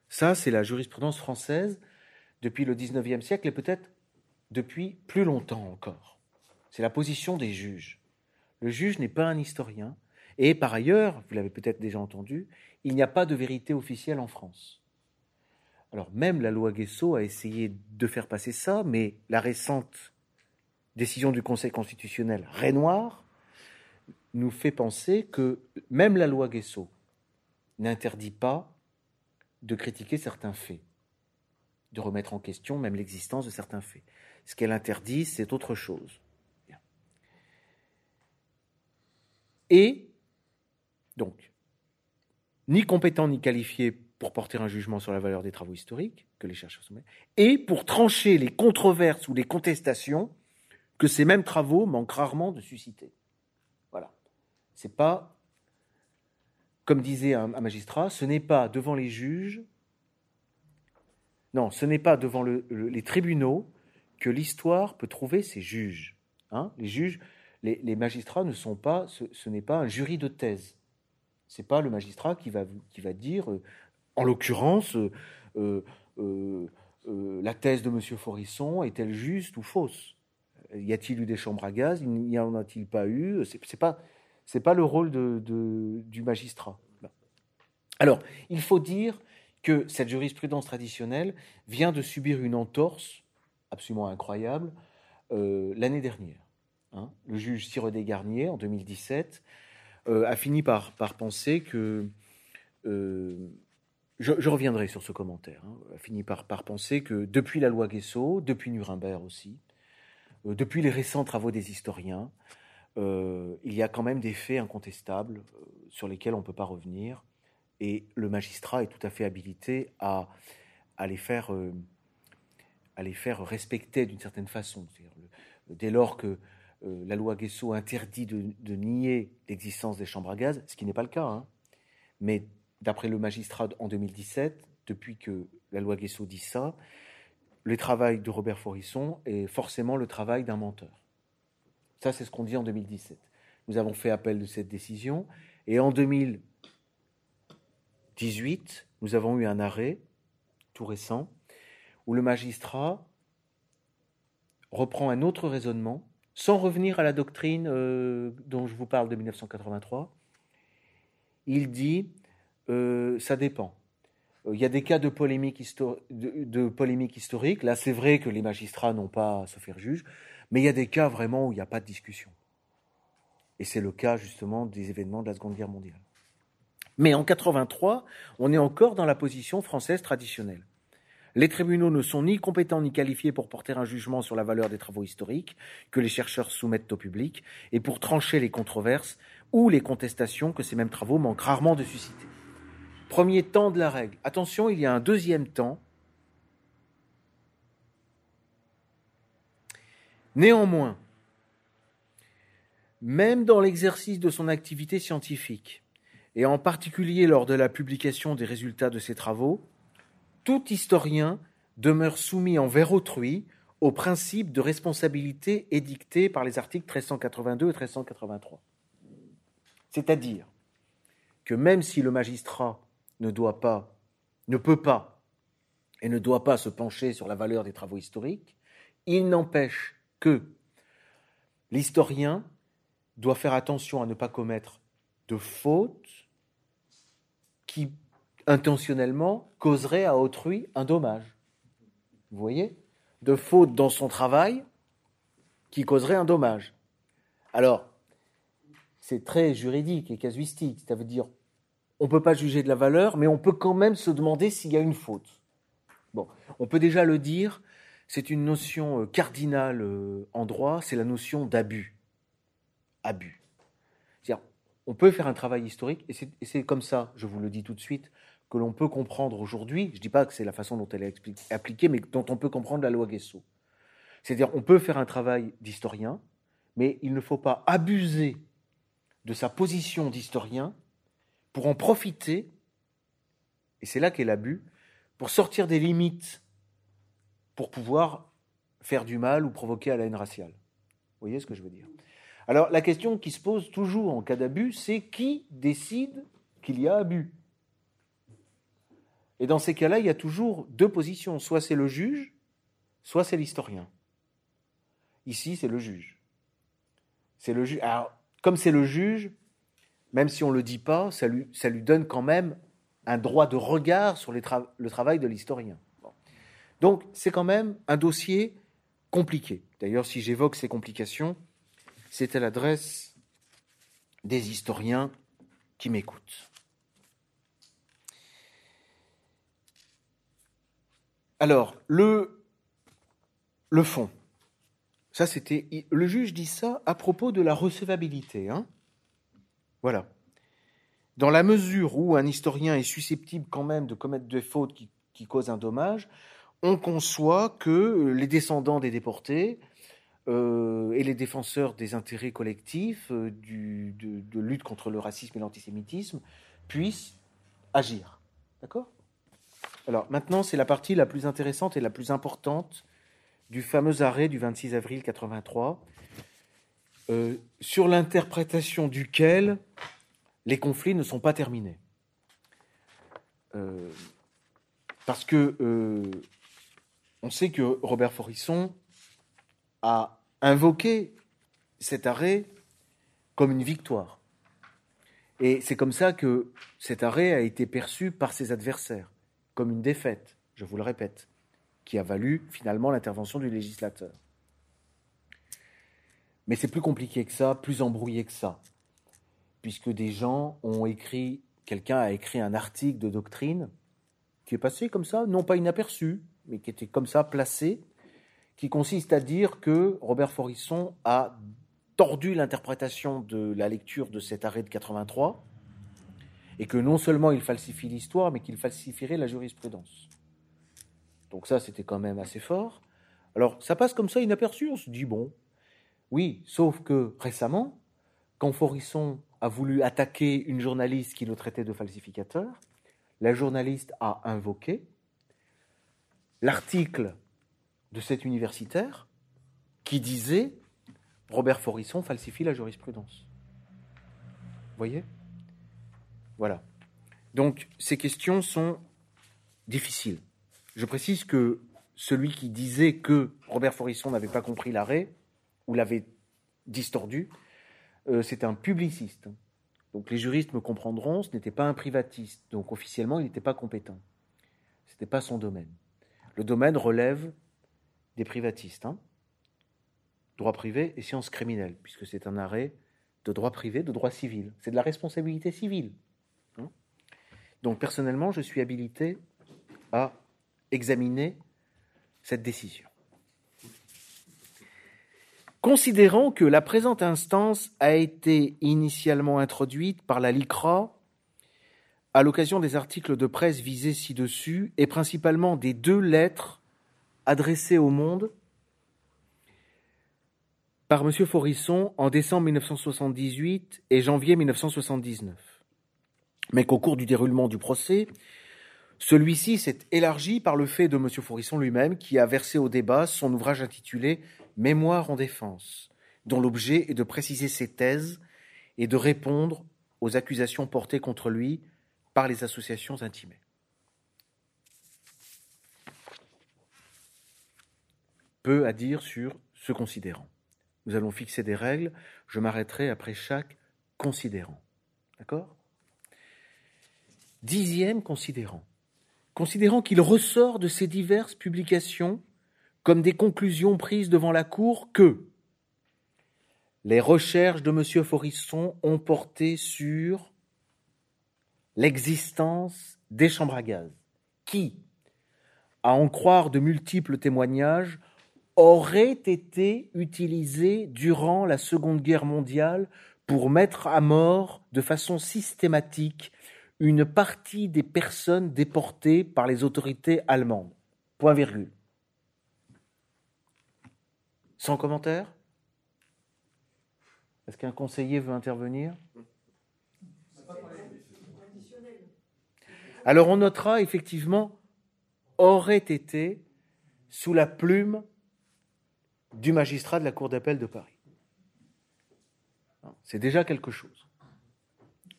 Ça, c'est la jurisprudence française depuis le XIXe siècle et peut-être depuis plus longtemps encore. C'est la position des juges. Le juge n'est pas un historien. Et par ailleurs, vous l'avez peut-être déjà entendu, il n'y a pas de vérité officielle en France. Alors même la loi Guesso a essayé de faire passer ça, mais la récente décision du Conseil constitutionnel Renoir nous fait penser que même la loi Guesso n'interdit pas de critiquer certains faits, de remettre en question même l'existence de certains faits. Ce qu'elle interdit, c'est autre chose. Et, donc, ni compétent ni qualifié pour porter un jugement sur la valeur des travaux historiques que les chercheurs soumettent, et pour trancher les controverses ou les contestations que ces mêmes travaux manquent rarement de susciter. Voilà. C'est pas, comme disait un, magistrat, ce n'est pas devant les juges, non, ce n'est pas devant les tribunaux que l'histoire peut trouver ses juges. Hein les juges, les, magistrats ne sont pas, ce, n'est pas un jury de thèse. C'est pas le magistrat qui va, qui va dire, euh, en l'occurrence, euh, euh, la thèse de M. Forisson est-elle juste ou fausse? Y a-t-il eu des chambres à gaz? N'y en a-t-il pas eu? Pas, c'est pas le rôle du magistrat. Alors, il faut dire que cette jurisprudence traditionnelle vient de subir une entorse absolument incroyable l'année dernière. Hein, le juge Sirodé Garnier, en 2017, euh, a fini par penser que. Euh, je, reviendrai sur ce commentaire. Hein, a fini par, penser que depuis la loi Guesso, depuis Nuremberg aussi, euh, depuis les récents travaux des historiens, il y a quand même des faits incontestables sur lesquels on ne peut pas revenir. Et le magistrat est tout à fait habilité à, les, faire, respecter d'une certaine façon. dès lors que euh, la loi Guesso interdit de, nier l'existence des chambres à gaz, ce qui n'est pas le cas. Hein. Mais d'après le magistrat en 2017, depuis que la loi Guesso dit ça, le travail de Robert Forisson est forcément le travail d'un menteur. Ça, c'est ce qu'on dit en 2017. Nous avons fait appel de cette décision. Et en 2018, nous avons eu un arrêt, tout récent, où le magistrat reprend un autre raisonnement sans revenir à la doctrine euh, dont je vous parle de 1983, il dit euh, ça dépend. Euh, il y a des cas de polémique, historique. Là, c'est vrai que les magistrats n'ont pas à se faire juge, mais il y a des cas vraiment où il n'y a pas de discussion. Et c'est le cas justement des événements de la Seconde Guerre mondiale. Mais en 83, on est encore dans la position française traditionnelle. Les tribunaux ne sont ni compétents ni qualifiés pour porter un jugement sur la valeur des travaux historiques que les chercheurs soumettent au public et pour trancher les controverses ou les contestations que ces mêmes travaux manquent rarement de susciter. Premier temps de la règle. Attention, il y a un deuxième temps. Néanmoins, même dans l'exercice de son activité scientifique, et en particulier lors de la publication des résultats de ses travaux, tout historien demeure soumis envers autrui au principe de responsabilité édicté par les articles 1382 et 1383. C'est-à-dire que même si le magistrat ne doit pas, ne peut pas et ne doit pas se pencher sur la valeur des travaux historiques, il n'empêche que l'historien doit faire attention à ne pas commettre de fautes qui intentionnellement causerait à autrui un dommage. Vous voyez? De faute dans son travail qui causerait un dommage. Alors, c'est très juridique et casuistique. Ça veut dire, on ne peut pas juger de la valeur, mais on peut quand même se demander s'il y a une faute. Bon, on peut déjà le dire, c'est une notion euh, cardinale euh, en droit, c'est la notion d'abus. Abus. C'est-à-dire, on peut faire un travail historique, et c'est comme ça, je vous le dis tout de suite, que l'on peut comprendre aujourd'hui, je ne dis pas que c'est la façon dont elle est appliquée, mais dont on peut comprendre la loi Guesso. C'est-à-dire, on peut faire un travail d'historien, mais il ne faut pas abuser de sa position d'historien pour en profiter, et c'est là qu'est l'abus, pour sortir des limites, pour pouvoir faire du mal ou provoquer à la haine raciale. Vous voyez ce que je veux dire? Alors, la question qui se pose toujours en cas d'abus, c'est qui décide qu'il y a abus? Et dans ces cas-là, il y a toujours deux positions. Soit c'est le juge, soit c'est l'historien. Ici, c'est le juge. C'est le juge. Alors, comme c'est le juge, même si on ne le dit pas, ça lui, donne quand même un droit de regard sur le travail de l'historien. Donc c'est quand même un dossier compliqué. D'ailleurs, si j'évoque ces complications, c'est à l'adresse des historiens qui m'écoutent. Alors, le, le fond. Ça, c'était. Le juge dit ça à propos de la recevabilité. Hein voilà. Dans la mesure où un historien est susceptible quand même de commettre des fautes qui, causent un dommage, on conçoit que les descendants des déportés euh, et les défenseurs des intérêts collectifs euh, de, lutte contre le racisme et l'antisémitisme puissent agir. D'accord? Alors maintenant, c'est la partie la plus intéressante et la plus importante du fameux arrêt du 26 avril 83, euh, sur l'interprétation duquel les conflits ne sont pas terminés. Euh, parce que euh, on sait que Robert Forisson a invoqué cet arrêt comme une victoire. Et c'est comme ça que cet arrêt a été perçu par ses adversaires, comme une défaite, je vous le répète, qui a valu finalement l'intervention du législateur. Mais c'est plus compliqué que ça, plus embrouillé que ça puisque des gens ont écrit, quelqu'un a écrit un article de doctrine qui est passé comme ça, non pas inaperçu, mais qui était comme ça placé, qui consiste à dire que Robert Forisson a tordu l'interprétation de la lecture de cet arrêt de 83, et que non seulement il falsifie l'histoire, mais qu'il falsifierait la jurisprudence. Donc ça, c'était quand même assez fort. Alors, ça passe comme ça inaperçu, on se dit, bon, oui, sauf que récemment, quand Forisson a voulu attaquer une journaliste qui le traitait de falsificateur. La journaliste a invoqué l'article de cet universitaire qui disait Robert Forisson falsifie la jurisprudence. Vous voyez? Voilà. Donc ces questions sont difficiles. Je précise que celui qui disait que Robert Forisson n'avait pas compris l'arrêt ou l'avait distordu, euh, c'est un publiciste. Donc les juristes me comprendront, ce n'était pas un privatiste. Donc officiellement, il n'était pas compétent. Ce n'était pas son domaine. Le domaine relève des privatistes. Hein. droit privé et sciences criminelles, puisque c'est un arrêt de droit privé, de droit civil. C'est de la responsabilité civile. Hein. Donc personnellement, je suis habilité à examiner cette décision. Considérant que la présente instance a été initialement introduite par la LICRA à l'occasion des articles de presse visés ci-dessus et principalement des deux lettres adressées au monde par M. Forisson en décembre 1978 et janvier 1979. Mais qu'au cours du déroulement du procès, celui-ci s'est élargi par le fait de M. Forisson lui-même qui a versé au débat son ouvrage intitulé Mémoire en défense, dont l'objet est de préciser ses thèses et de répondre aux accusations portées contre lui par les associations intimées. Peu à dire sur ce considérant. Nous allons fixer des règles, je m'arrêterai après chaque considérant. D'accord? Dixième considérant. Considérant qu'il ressort de ces diverses publications comme des conclusions prises devant la Cour que les recherches de M. Forisson ont porté sur l'existence des chambres à gaz, qui, à en croire de multiples témoignages, auraient été utilisées durant la Seconde Guerre mondiale pour mettre à mort de façon systématique une partie des personnes déportées par les autorités allemandes. Point virgule. Sans commentaire? Est-ce qu'un conseiller veut intervenir? Alors on notera effectivement aurait été sous la plume du magistrat de la Cour d'appel de Paris. C'est déjà quelque chose.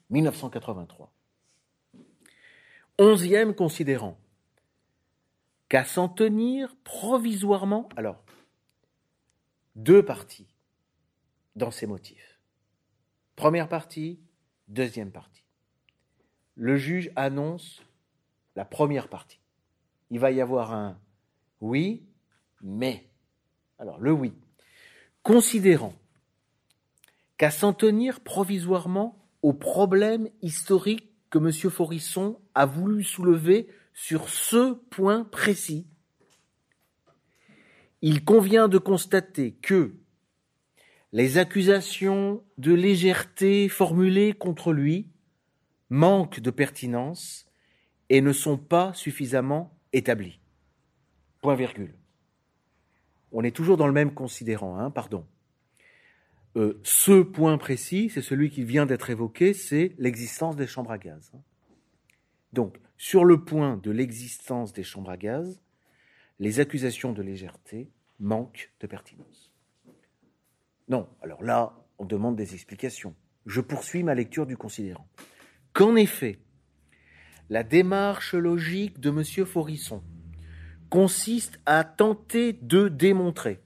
1983. Onzième considérant qu'à s'en tenir provisoirement, alors deux parties dans ces motifs. Première partie, deuxième partie. Le juge annonce la première partie. Il va y avoir un oui, mais. Alors, le oui. Considérant qu'à s'en tenir provisoirement au problème historique que M. Forisson a voulu soulever sur ce point précis, il convient de constater que les accusations de légèreté formulées contre lui manquent de pertinence et ne sont pas suffisamment établies. Point virgule. On est toujours dans le même considérant, hein, pardon. Euh, ce point précis, c'est celui qui vient d'être évoqué, c'est l'existence des chambres à gaz. Hein. Donc, sur le point de l'existence des chambres à gaz, les accusations de légèreté manquent de pertinence. Non, alors là, on demande des explications. Je poursuis ma lecture du considérant. Qu'en effet, la démarche logique de M. Forisson consiste à tenter de démontrer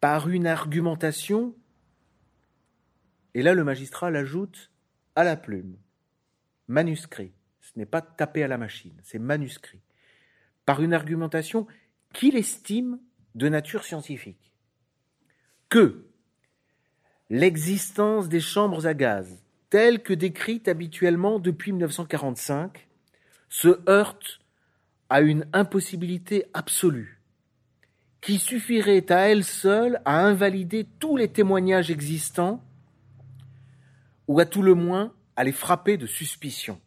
par une argumentation, et là le magistrat l'ajoute à la plume, manuscrit, ce n'est pas tapé à la machine, c'est manuscrit, par une argumentation qu'il estime de nature scientifique, que l'existence des chambres à gaz, telle que décrite habituellement depuis 1945, se heurte à une impossibilité absolue, qui suffirait à elle seule à invalider tous les témoignages existants, ou à tout le moins à les frapper de suspicion.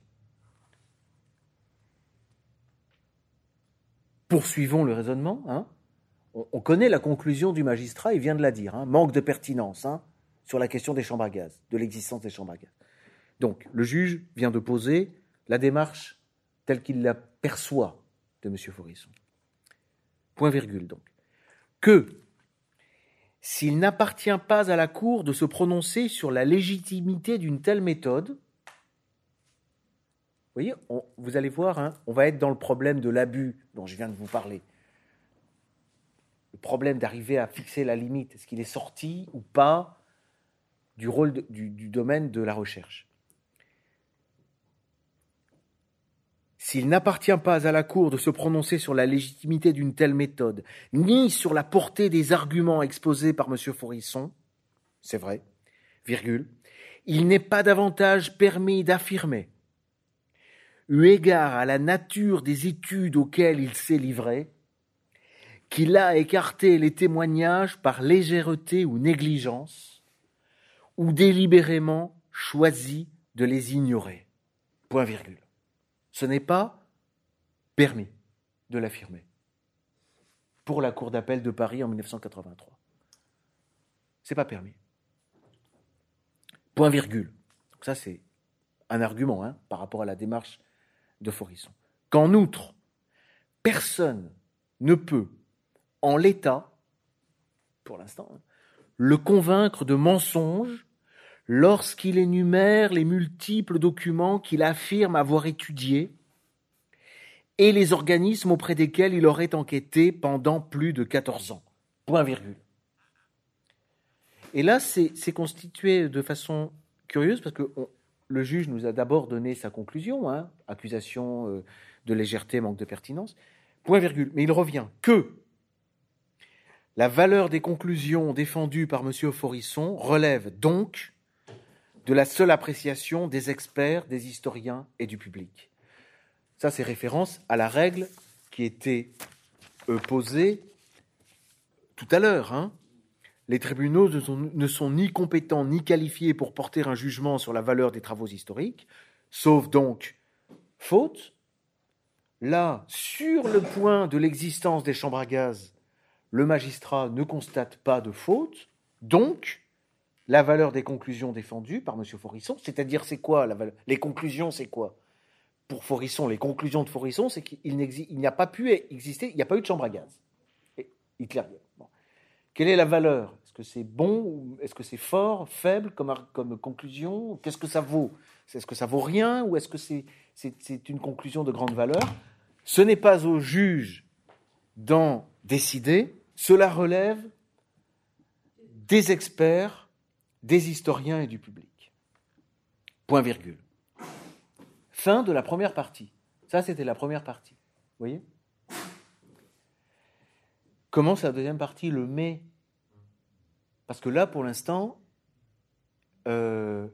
Poursuivons le raisonnement. Hein. On, connaît la conclusion du magistrat, il vient de la dire. Hein. manque de pertinence hein, sur la question des chambres à gaz, de l'existence des chambres à gaz. Donc, le juge vient de poser la démarche telle qu'il la perçoit de M. Forisson. Point virgule donc. Que s'il n'appartient pas à la Cour de se prononcer sur la légitimité d'une telle méthode, vous voyez, vous allez voir, hein, on va être dans le problème de l'abus dont je viens de vous parler. Le problème d'arriver à fixer la limite, est-ce qu'il est sorti ou pas du rôle du domaine de la recherche? S'il n'appartient pas à la Cour de se prononcer sur la légitimité d'une telle méthode, ni sur la portée des arguments exposés par M. Forisson, c'est vrai, virgule, il n'est pas davantage permis d'affirmer, eu égard à la nature des études auxquelles il s'est livré, qu'il a écarté les témoignages par légèreté ou négligence, ou délibérément choisi de les ignorer. Point virgule. Ce n'est pas permis de l'affirmer pour la Cour d'appel de Paris en 1983. C'est pas permis. Point virgule. Donc ça, c'est un argument hein, par rapport à la démarche de Forisson. Qu'en outre, personne ne peut, en l'état, pour l'instant, hein, le convaincre de mensonge lorsqu'il énumère les multiples documents qu'il affirme avoir étudiés et les organismes auprès desquels il aurait enquêté pendant plus de 14 ans. Point virgule. Et là, c'est constitué de façon curieuse parce que le juge nous a d'abord donné sa conclusion, hein, accusation euh, de légèreté, manque de pertinence, point virgule. Mais il revient que la valeur des conclusions défendues par M. Forisson relève donc de la seule appréciation des experts, des historiens et du public. Ça, c'est référence à la règle qui était euh, posée tout à l'heure. Hein. Les tribunaux ne sont, ni compétents ni qualifiés pour porter un jugement sur la valeur des travaux historiques, sauf donc faute. Là, sur le point de l'existence des chambres à gaz, le magistrat ne constate pas de faute, donc la valeur des conclusions défendues par M. Forisson, c'est-à-dire c'est quoi la valeur Les conclusions, c'est quoi? Pour Forisson, les conclusions de Forisson, c'est qu'il n'y a pas pu exister, il n'y a pas eu de chambre à gaz. Hitler. Quelle est la valeur? Est-ce que c'est bon Est-ce que c'est fort, faible comme, conclusion? Qu'est-ce que ça vaut? Est-ce que ça vaut rien ou est-ce que c'est c'est une conclusion de grande valeur? Ce n'est pas au juge d'en décider, cela relève des experts des historiens et du public. Point virgule. Fin de la première partie. Ça, c'était la première partie. Vous voyez? Commence la deuxième partie, le mais. Parce que là, pour l'instant, euh,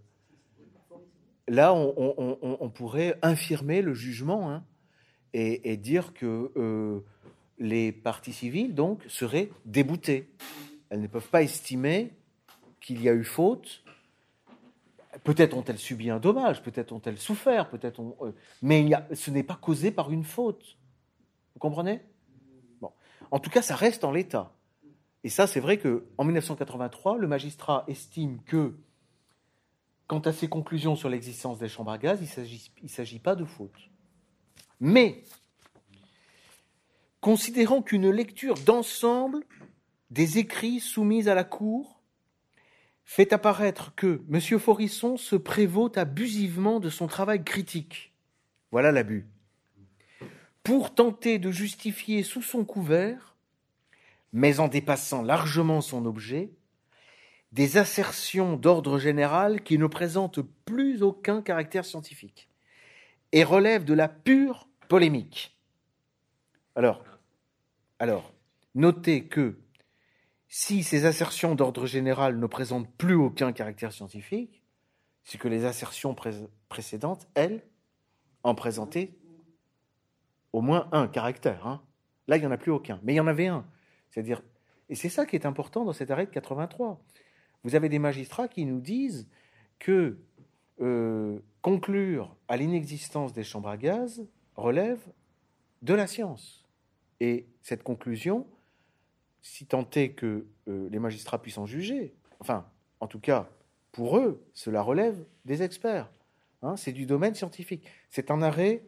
là, on, pourrait infirmer le jugement hein, et, dire que euh, les parties civiles, donc, seraient déboutées. Elles ne peuvent pas estimer qu'il y a eu faute. Peut-être ont-elles subi un dommage, peut-être ont-elles souffert, peut-être euh, mais ce n'est pas causé par une faute. Vous comprenez? En tout cas, ça reste en l'état. Et ça, c'est vrai qu'en 1983, le magistrat estime que, quant à ses conclusions sur l'existence des chambres à gaz, il ne s'agit pas de faute. Mais, considérant qu'une lecture d'ensemble des écrits soumis à la Cour fait apparaître que M. Forisson se prévaut abusivement de son travail critique. Voilà l'abus. Pour tenter de justifier sous son couvert, mais en dépassant largement son objet, des assertions d'ordre général qui ne présentent plus aucun caractère scientifique et relèvent de la pure polémique. Alors, notez que si ces assertions d'ordre général ne présentent plus aucun caractère scientifique, c'est que les assertions précédentes, elles, en présentaient au moins un caractère. Hein. Là, il n'y en a plus aucun. Mais il y en avait un. C'est-à-dire, et c'est ça qui est important dans cet arrêt de 83. Vous avez des magistrats qui nous disent que euh, conclure à l'inexistence des chambres à gaz relève de la science. Et cette conclusion, si tant est que euh, les magistrats puissent en juger, enfin, en tout cas, pour eux, cela relève des experts. Hein, c'est du domaine scientifique. C'est un arrêt,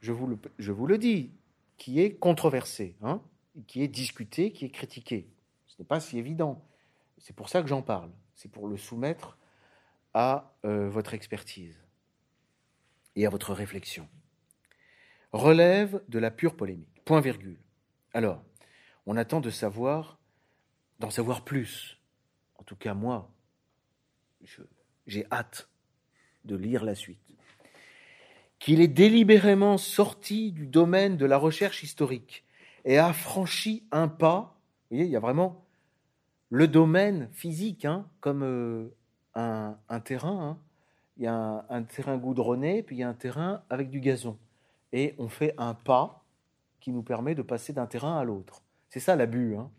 je vous le, dis, qui est controversé, hein, qui est discuté, qui est critiqué. Ce n'est pas si évident. C'est pour ça que j'en parle. C'est pour le soumettre à euh, votre expertise et à votre réflexion. Relève de la pure polémique. Point virgule. Alors, on attend de savoir, d'en savoir plus. En tout cas, moi, j'ai hâte de lire la suite. Qu'il est délibérément sorti du domaine de la recherche historique et a franchi un pas. Vous voyez, il y a vraiment le domaine physique, hein, comme euh, un, terrain. Hein. Il y a un, terrain goudronné, puis il y a un terrain avec du gazon. Et on fait un pas qui nous permet de passer d'un terrain à l'autre. C'est ça l'abus. Hein.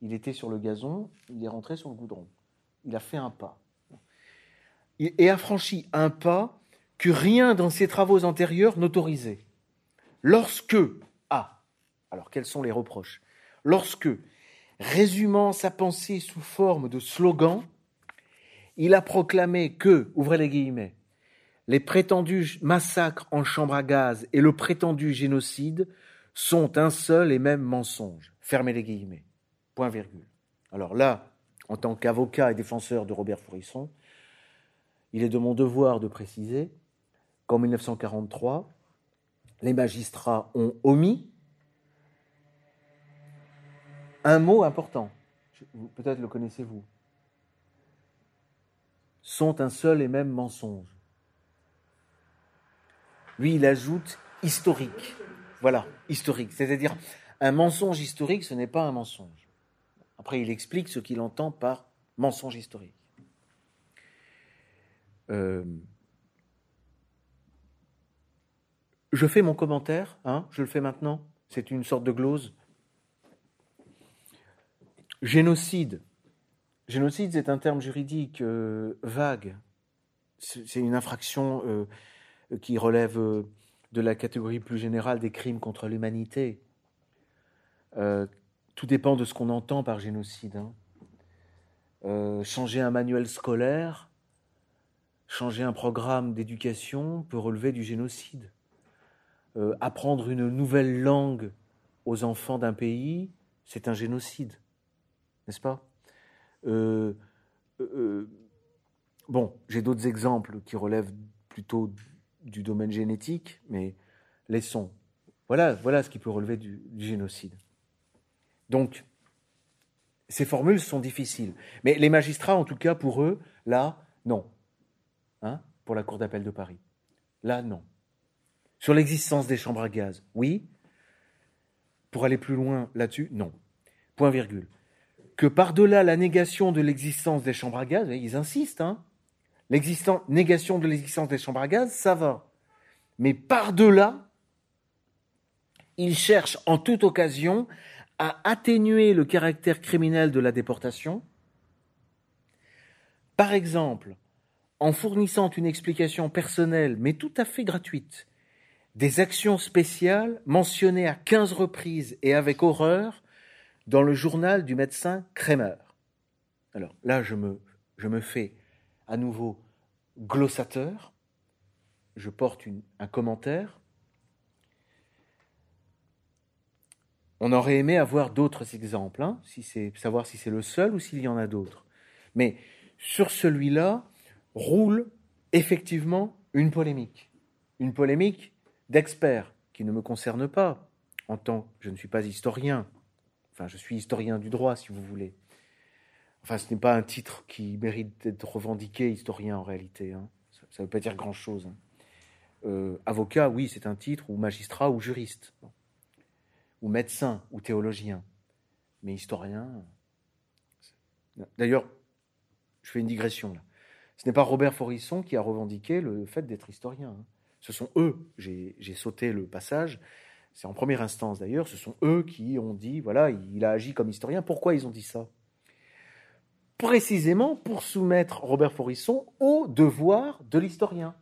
Il était sur le gazon, il est rentré sur le goudron. Il a fait un pas. Et a franchi un pas que rien dans ses travaux antérieurs n'autorisait. Lorsque, ah, alors quels sont les reproches? Lorsque, résumant sa pensée sous forme de slogan, il a proclamé que, ouvrez les guillemets, les prétendus massacres en chambre à gaz et le prétendu génocide sont un seul et même mensonge. Fermez les guillemets. Point virgule. Alors là, en tant qu'avocat et défenseur de Robert Fourisson, il est de mon devoir de préciser qu'en 1943, les magistrats ont omis un mot important. Peut-être le connaissez-vous. Sont un seul et même mensonge. Lui, il ajoute historique. Voilà, historique. C'est-à-dire, un mensonge historique, ce n'est pas un mensonge. Après, il explique ce qu'il entend par mensonge historique. Euh, je fais mon commentaire, hein, je le fais maintenant, c'est une sorte de glose. Génocide. Génocide, c'est un terme juridique euh, vague. C'est une infraction euh, qui relève de la catégorie plus générale des crimes contre l'humanité. Euh, tout dépend de ce qu'on entend par génocide. Hein. Euh, changer un manuel scolaire, changer un programme d'éducation peut relever du génocide. Euh, apprendre une nouvelle langue aux enfants d'un pays, c'est un génocide, n'est-ce pas? Bon, j'ai d'autres exemples qui relèvent plutôt du domaine génétique, mais laissons. Voilà, voilà ce qui peut relever du, génocide. Donc, Ces formules sont difficiles. Mais les magistrats, en tout cas, pour eux, là, non. Hein, pour la Cour d'appel de Paris. Là, non. Sur l'existence des chambres à gaz, oui. Pour aller plus loin là-dessus, non. Point virgule. Que par-delà la négation de l'existence des chambres à gaz, ils insistent, hein, négation de l'existence des chambres à gaz, ça va. Mais par-delà, ils cherchent en toute occasion à atténuer le caractère criminel de la déportation. Par exemple, en fournissant une explication personnelle, mais tout à fait gratuite, des actions spéciales mentionnées à quinze reprises et avec horreur dans le journal du médecin Kremer. Alors là, je me, fais à nouveau glossateur, je porte un commentaire. On aurait aimé avoir d'autres exemples, hein, savoir si c'est le seul ou s'il y en a d'autres. Mais sur celui-là roule effectivement une polémique, une polémique d'experts qui ne me concerne pas en tant que je ne suis pas historien. Enfin, je suis historien du droit, si vous voulez. Enfin, ce n'est pas un titre qui mérite d'être revendiqué historien en réalité. Hein. Ça ne veut pas dire grand-chose. Hein. Euh, avocat, oui, c'est un titre, ou magistrat, ou juriste, ou médecin, ou théologien. Mais historien. D'ailleurs, je fais une digression là. Ce n'est pas Robert Forisson qui a revendiqué le fait d'être historien. Hein. Ce sont eux, j'ai sauté le passage, c'est en première instance d'ailleurs, ce sont eux qui ont dit, voilà, il a agi comme historien. Pourquoi ils ont dit ça? Précisément pour soumettre Robert Forisson au devoir de l'historien,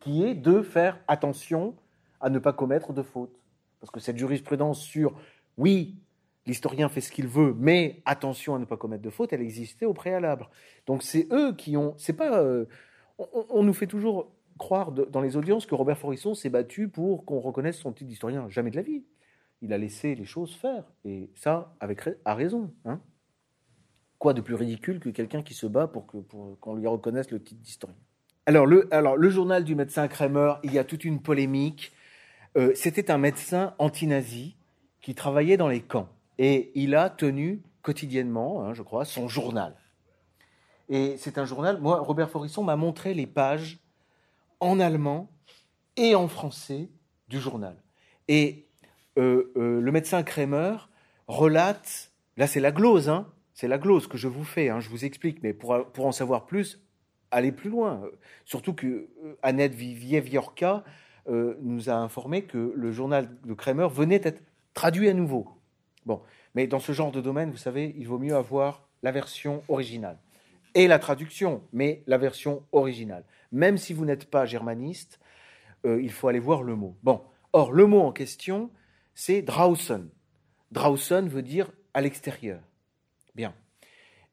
qui est de faire attention à ne pas commettre de fautes. Parce que cette jurisprudence sur oui, l'historien fait ce qu'il veut, mais attention à ne pas commettre de fautes, elle existait au préalable. Donc c'est eux qui ont. C'est pas. Euh, on, nous fait toujours croire dans les audiences que Robert Forisson s'est battu pour qu'on reconnaisse son titre d'historien. Jamais de la vie. Il a laissé les choses faire. Et ça, avec a raison. Hein Quoi de plus ridicule que quelqu'un qui se bat pour qu'on lui reconnaisse le titre d'historien? Alors le, alors, le journal du médecin Kramer, il y a toute une polémique. Euh, c'était un médecin anti-nazi qui travaillait dans les camps. Et il a tenu quotidiennement, hein, je crois, son journal. Et c'est un journal, moi, Robert Forisson m'a montré les pages en allemand et en français du journal. Et euh, euh, le médecin Kramer relate, là c'est la glose, hein, c'est la glose que je vous fais, hein, je vous explique, mais pour, pour en savoir plus, allez plus loin. Surtout que euh, Annette Vivieviorka euh, nous a informé que le journal de Kramer venait d'être traduit à nouveau. Bon, mais dans ce genre de domaine, vous savez, il vaut mieux avoir la version originale et la traduction, mais la version originale. Même si vous n'êtes pas germaniste, euh, il faut aller voir le mot. Bon, or le mot en question, c'est draußen. Draußen veut dire à l'extérieur. Bien.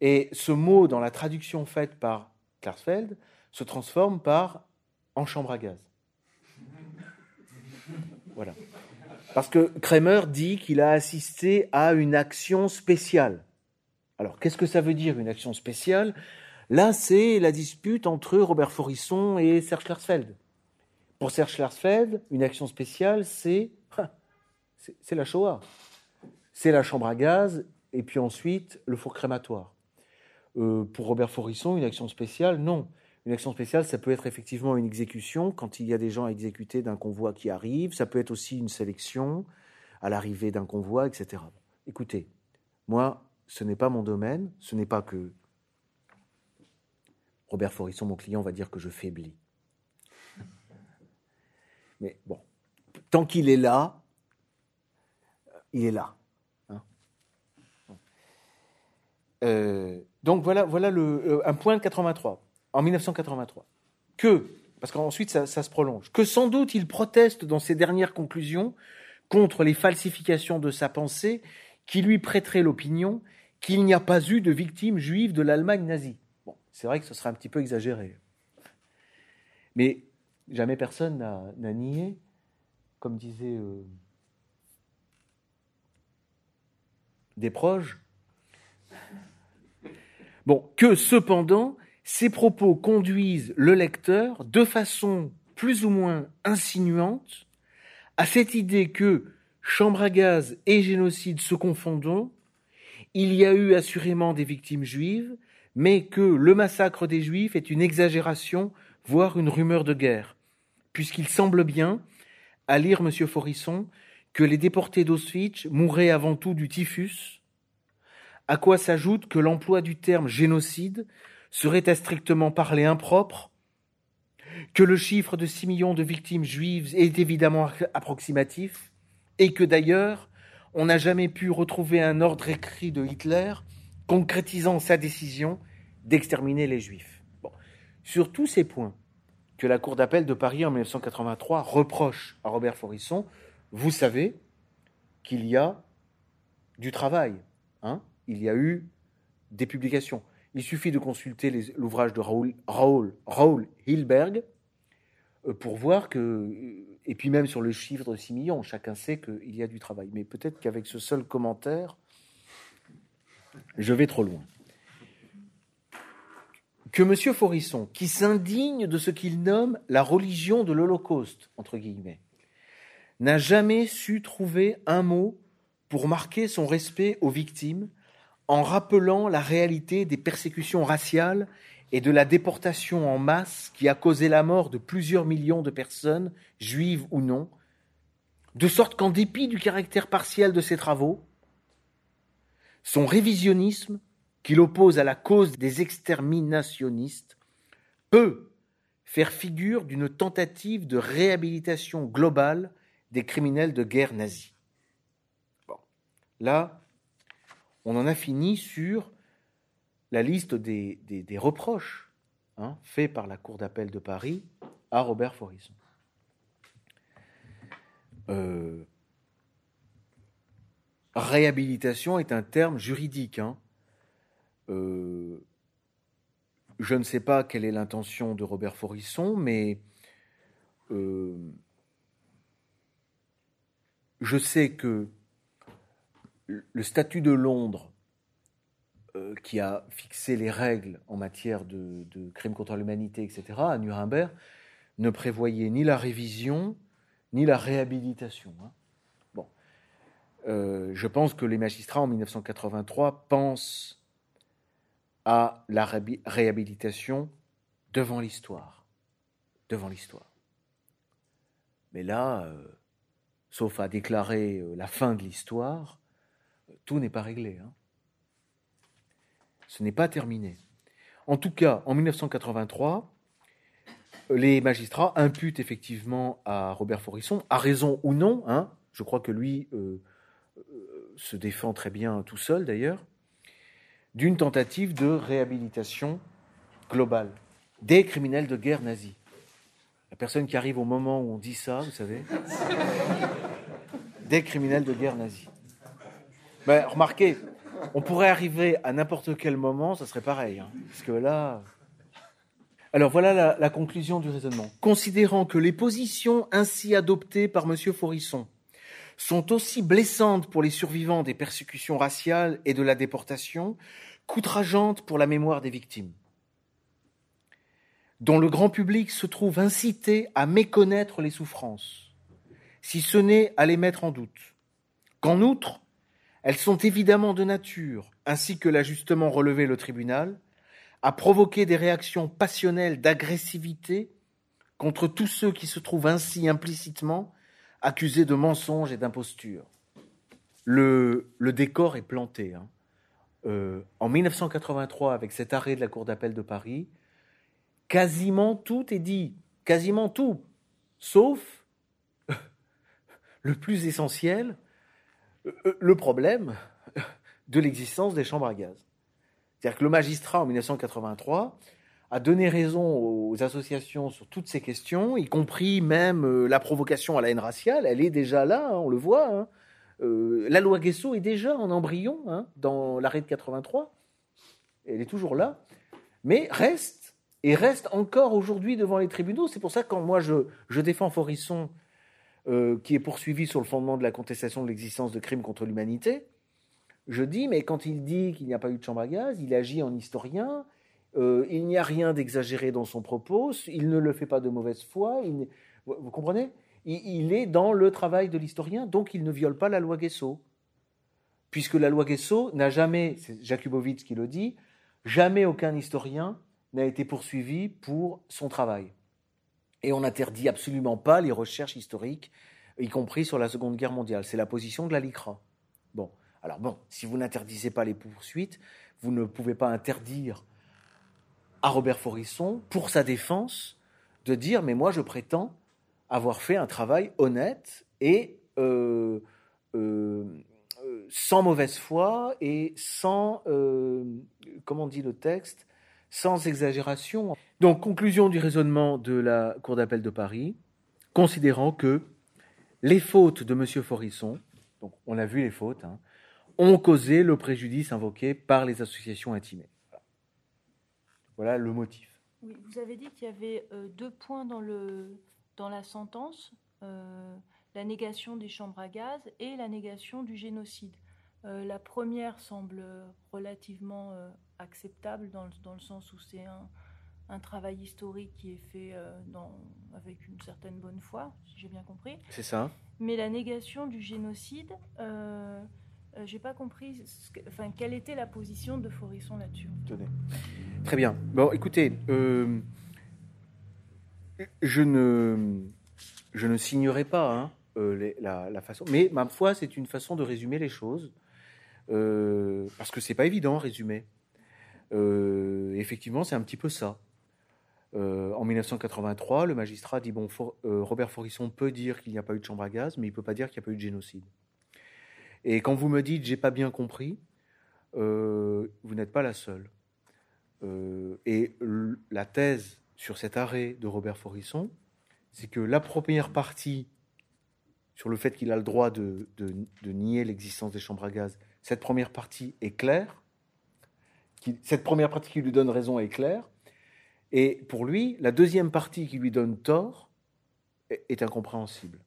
Et ce mot, dans la traduction faite par Klarsfeld, se transforme par en chambre à gaz. Voilà. Parce que Kramer dit qu'il a assisté à une action spéciale. Alors, qu'est-ce que ça veut dire une action spéciale? Là, c'est la dispute entre Robert Forisson et Serge Klarsfeld. Pour Serge Klarsfeld, une action spéciale, c'est c'est la Shoah. C'est la chambre à gaz et puis ensuite le four crématoire. Euh, pour Robert Forisson, une action spéciale, non. Une action spéciale, ça peut être effectivement une exécution quand il y a des gens à exécuter d'un convoi qui arrive. Ça peut être aussi une sélection à l'arrivée d'un convoi, etc. Écoutez, moi, ce n'est pas mon domaine. Ce n'est pas que Robert Forisson, mon client, va dire que je faiblis. Mais bon, tant qu'il est là, il est là. Euh, donc voilà, euh, un point de 83, en 1983. Que, parce qu'ensuite ça, se prolonge, que sans doute il proteste dans ses dernières conclusions contre les falsifications de sa pensée qui lui prêteraient l'opinion qu'il n'y a pas eu de victimes juives de l'Allemagne nazie. C'est vrai que ce serait un petit peu exagéré. Mais jamais personne n'a nié, comme disait euh, des proches, Bon, que cependant, ces propos conduisent le lecteur de façon plus ou moins insinuante à cette idée que chambre à gaz et génocide se confondant, il y a eu assurément des victimes juives, mais que le massacre des juifs est une exagération, voire une rumeur de guerre, puisqu'il semble bien, à lire M. Forisson, que les déportés d'Auschwitz mouraient avant tout du typhus, à quoi s'ajoute que l'emploi du terme génocide serait à strictement parler impropre, que le chiffre de 6 millions de victimes juives est évidemment approximatif, et que d'ailleurs, on n'a jamais pu retrouver un ordre écrit de Hitler concrétisant sa décision d'exterminer les juifs. Sur tous ces points que la Cour d'appel de Paris en 1983 reproche à Robert Forisson, vous savez qu'il y a du travail. Hein Il y a eu des publications. Il suffit de consulter l'ouvrage de Raoul, Raoul, Raoul Hilberg euh, pour voir que, euh, et puis même sur le chiffre de 6 millions, chacun sait qu'il y a du travail. Mais peut-être qu'avec ce seul commentaire, je vais trop loin. Que M. Forisson, qui s'indigne de ce qu'il nomme la religion de l'Holocauste, n'a jamais su trouver un mot pour marquer son respect aux victimes en rappelant la réalité des persécutions raciales et de la déportation en masse qui a causé la mort de plusieurs millions de personnes, juives ou non, de sorte qu'en dépit du caractère partiel de ses travaux, son révisionnisme, qu'il oppose à la cause des exterminationnistes, peut faire figure d'une tentative de réhabilitation globale des criminels de guerre nazis. Là, on en a fini sur la liste des, reproches hein, faits par la Cour d'appel de Paris à Robert Forisson. Euh, réhabilitation est un terme juridique. Hein. Euh, je ne sais pas quelle est l'intention de Robert Forisson, mais euh, je sais que le statut de Londres, euh, qui a fixé les règles en matière de, crimes contre l'humanité, etc., à Nuremberg, ne prévoyait ni la révision, ni la réhabilitation. Hein. Bon. Euh, je pense que les magistrats en 1983 pensent à la réhabilitation devant l'histoire. Devant l'histoire. Mais là, euh, sauf à déclarer la fin de l'histoire, tout n'est pas réglé. Hein. Ce n'est pas terminé. En tout cas, en 1983, les magistrats imputent effectivement à Robert Forisson, à raison ou non, hein, je crois que lui euh, euh, se défend très bien tout seul d'ailleurs, d'une tentative de réhabilitation globale des criminels de guerre nazis. La personne qui arrive au moment où on dit ça, vous savez, des criminels de guerre nazis. Ben, remarquez, on pourrait arriver à n'importe quel moment, ça serait pareil. Hein, parce que là. Alors voilà la, conclusion du raisonnement. Considérant que les positions ainsi adoptées par M. Forisson sont aussi blessantes pour les survivants des persécutions raciales et de la déportation qu'outrageantes pour la mémoire des victimes, dont le grand public se trouve incité à méconnaître les souffrances, si ce n'est à les mettre en doute, qu'en outre, elles sont évidemment de nature, ainsi que l'a justement relevé le tribunal, à provoquer des réactions passionnelles d'agressivité contre tous ceux qui se trouvent ainsi implicitement accusés de mensonges et d'imposture. Le, décor est planté. Hein. Euh, en 1983, avec cet arrêt de la Cour d'appel de Paris, quasiment tout est dit, quasiment tout, sauf le plus essentiel, le problème de l'existence des chambres à gaz. C'est-à-dire que le magistrat, en 1983, a donné raison aux associations sur toutes ces questions, y compris même euh, la provocation à la haine raciale. Elle est déjà là, hein, on le voit. Hein. Euh, la loi Guesso est déjà en embryon hein, dans l'arrêt de 83. Elle est toujours là, mais reste et reste encore aujourd'hui devant les tribunaux. C'est pour ça que quand moi je, je défends Forisson euh, qui est poursuivi sur le fondement de la contestation de l'existence de crimes contre l'humanité, je dis, mais quand il dit qu'il n'y a pas eu de chambre à gaz, il agit en historien, euh, il n'y a rien d'exagéré dans son propos, il ne le fait pas de mauvaise foi, vous, comprenez? Il, est dans le travail de l'historien, donc il ne viole pas la loi Guesso. puisque la loi Guesso n'a jamais, c'est Jakubowicz qui le dit, jamais aucun historien n'a été poursuivi pour son travail. Et on n'interdit absolument pas les recherches historiques, y compris sur la Seconde Guerre mondiale. C'est la position de la LICRA. Bon, alors bon, si vous n'interdisez pas les poursuites, vous ne pouvez pas interdire à Robert Forisson, pour sa défense, de dire mais moi je prétends avoir fait un travail honnête et euh, euh, euh, sans mauvaise foi et sans, comment dit le texte, sans exagération. Donc conclusion du raisonnement de la Cour d'appel de Paris, considérant que les fautes de M. Forisson, on a vu les fautes, hein, ont causé le préjudice invoqué par les associations intimées. Voilà le motif. Vous avez dit qu'il y avait euh, deux points dans la sentence, euh, la négation des chambres à gaz et la négation du génocide. Euh, la première semble relativement acceptable dans le, dans le, sens où c'est un, un, travail historique qui est fait dans, avec une certaine bonne foi, si j'ai bien compris. C'est ça. Mais la négation du génocide, euh, j'ai pas compris enfin, quelle était la position de Forisson là-dessus. Très bien. Bon, écoutez, euh, je ne, je ne signerai pas hein, euh, la, façon, mais ma foi, c'est une façon de résumer les choses, parce que c'est pas évident à résumer. effectivement, c'est un petit peu ça. en 1983, le magistrat dit bon, Robert Forisson peut dire qu'il n'y a pas eu de chambre à gaz, mais il peut pas dire qu'il n'y a pas eu de génocide. Et quand vous me dites j'ai pas bien compris, euh, vous n'êtes pas la seule. Euh, et la thèse sur cet arrêt de Robert Forisson, c'est que la première partie sur le fait qu'il a le droit de, nier l'existence des chambres à gaz, cette première partie est claire. Cette première partie qui lui donne raison est claire. Et pour lui, la deuxième partie qui lui donne tort est incompréhensible.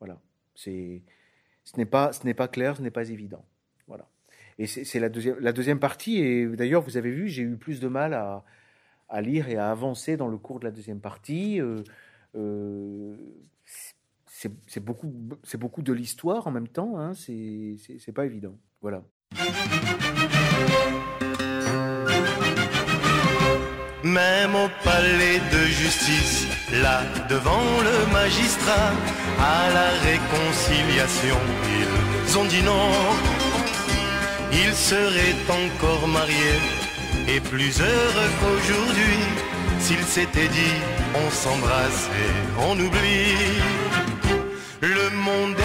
Voilà. C'est ce n'est pas, ce n'est pas clair, ce n'est pas évident. Voilà. Et c'est la deuxième, la deuxième partie. Et d'ailleurs, vous avez vu, j'ai eu plus de mal à, lire et à avancer dans le cours de la deuxième partie. Euh, euh, c'est beaucoup, c'est beaucoup de l'histoire en même temps. Hein, c'est pas évident. Voilà. Même au palais de justice, là devant le magistrat, à la réconciliation, ils ont dit non. Ils seraient encore mariés et plus heureux qu'aujourd'hui s'ils s'étaient dit on s'embrasse et on oublie. Le monde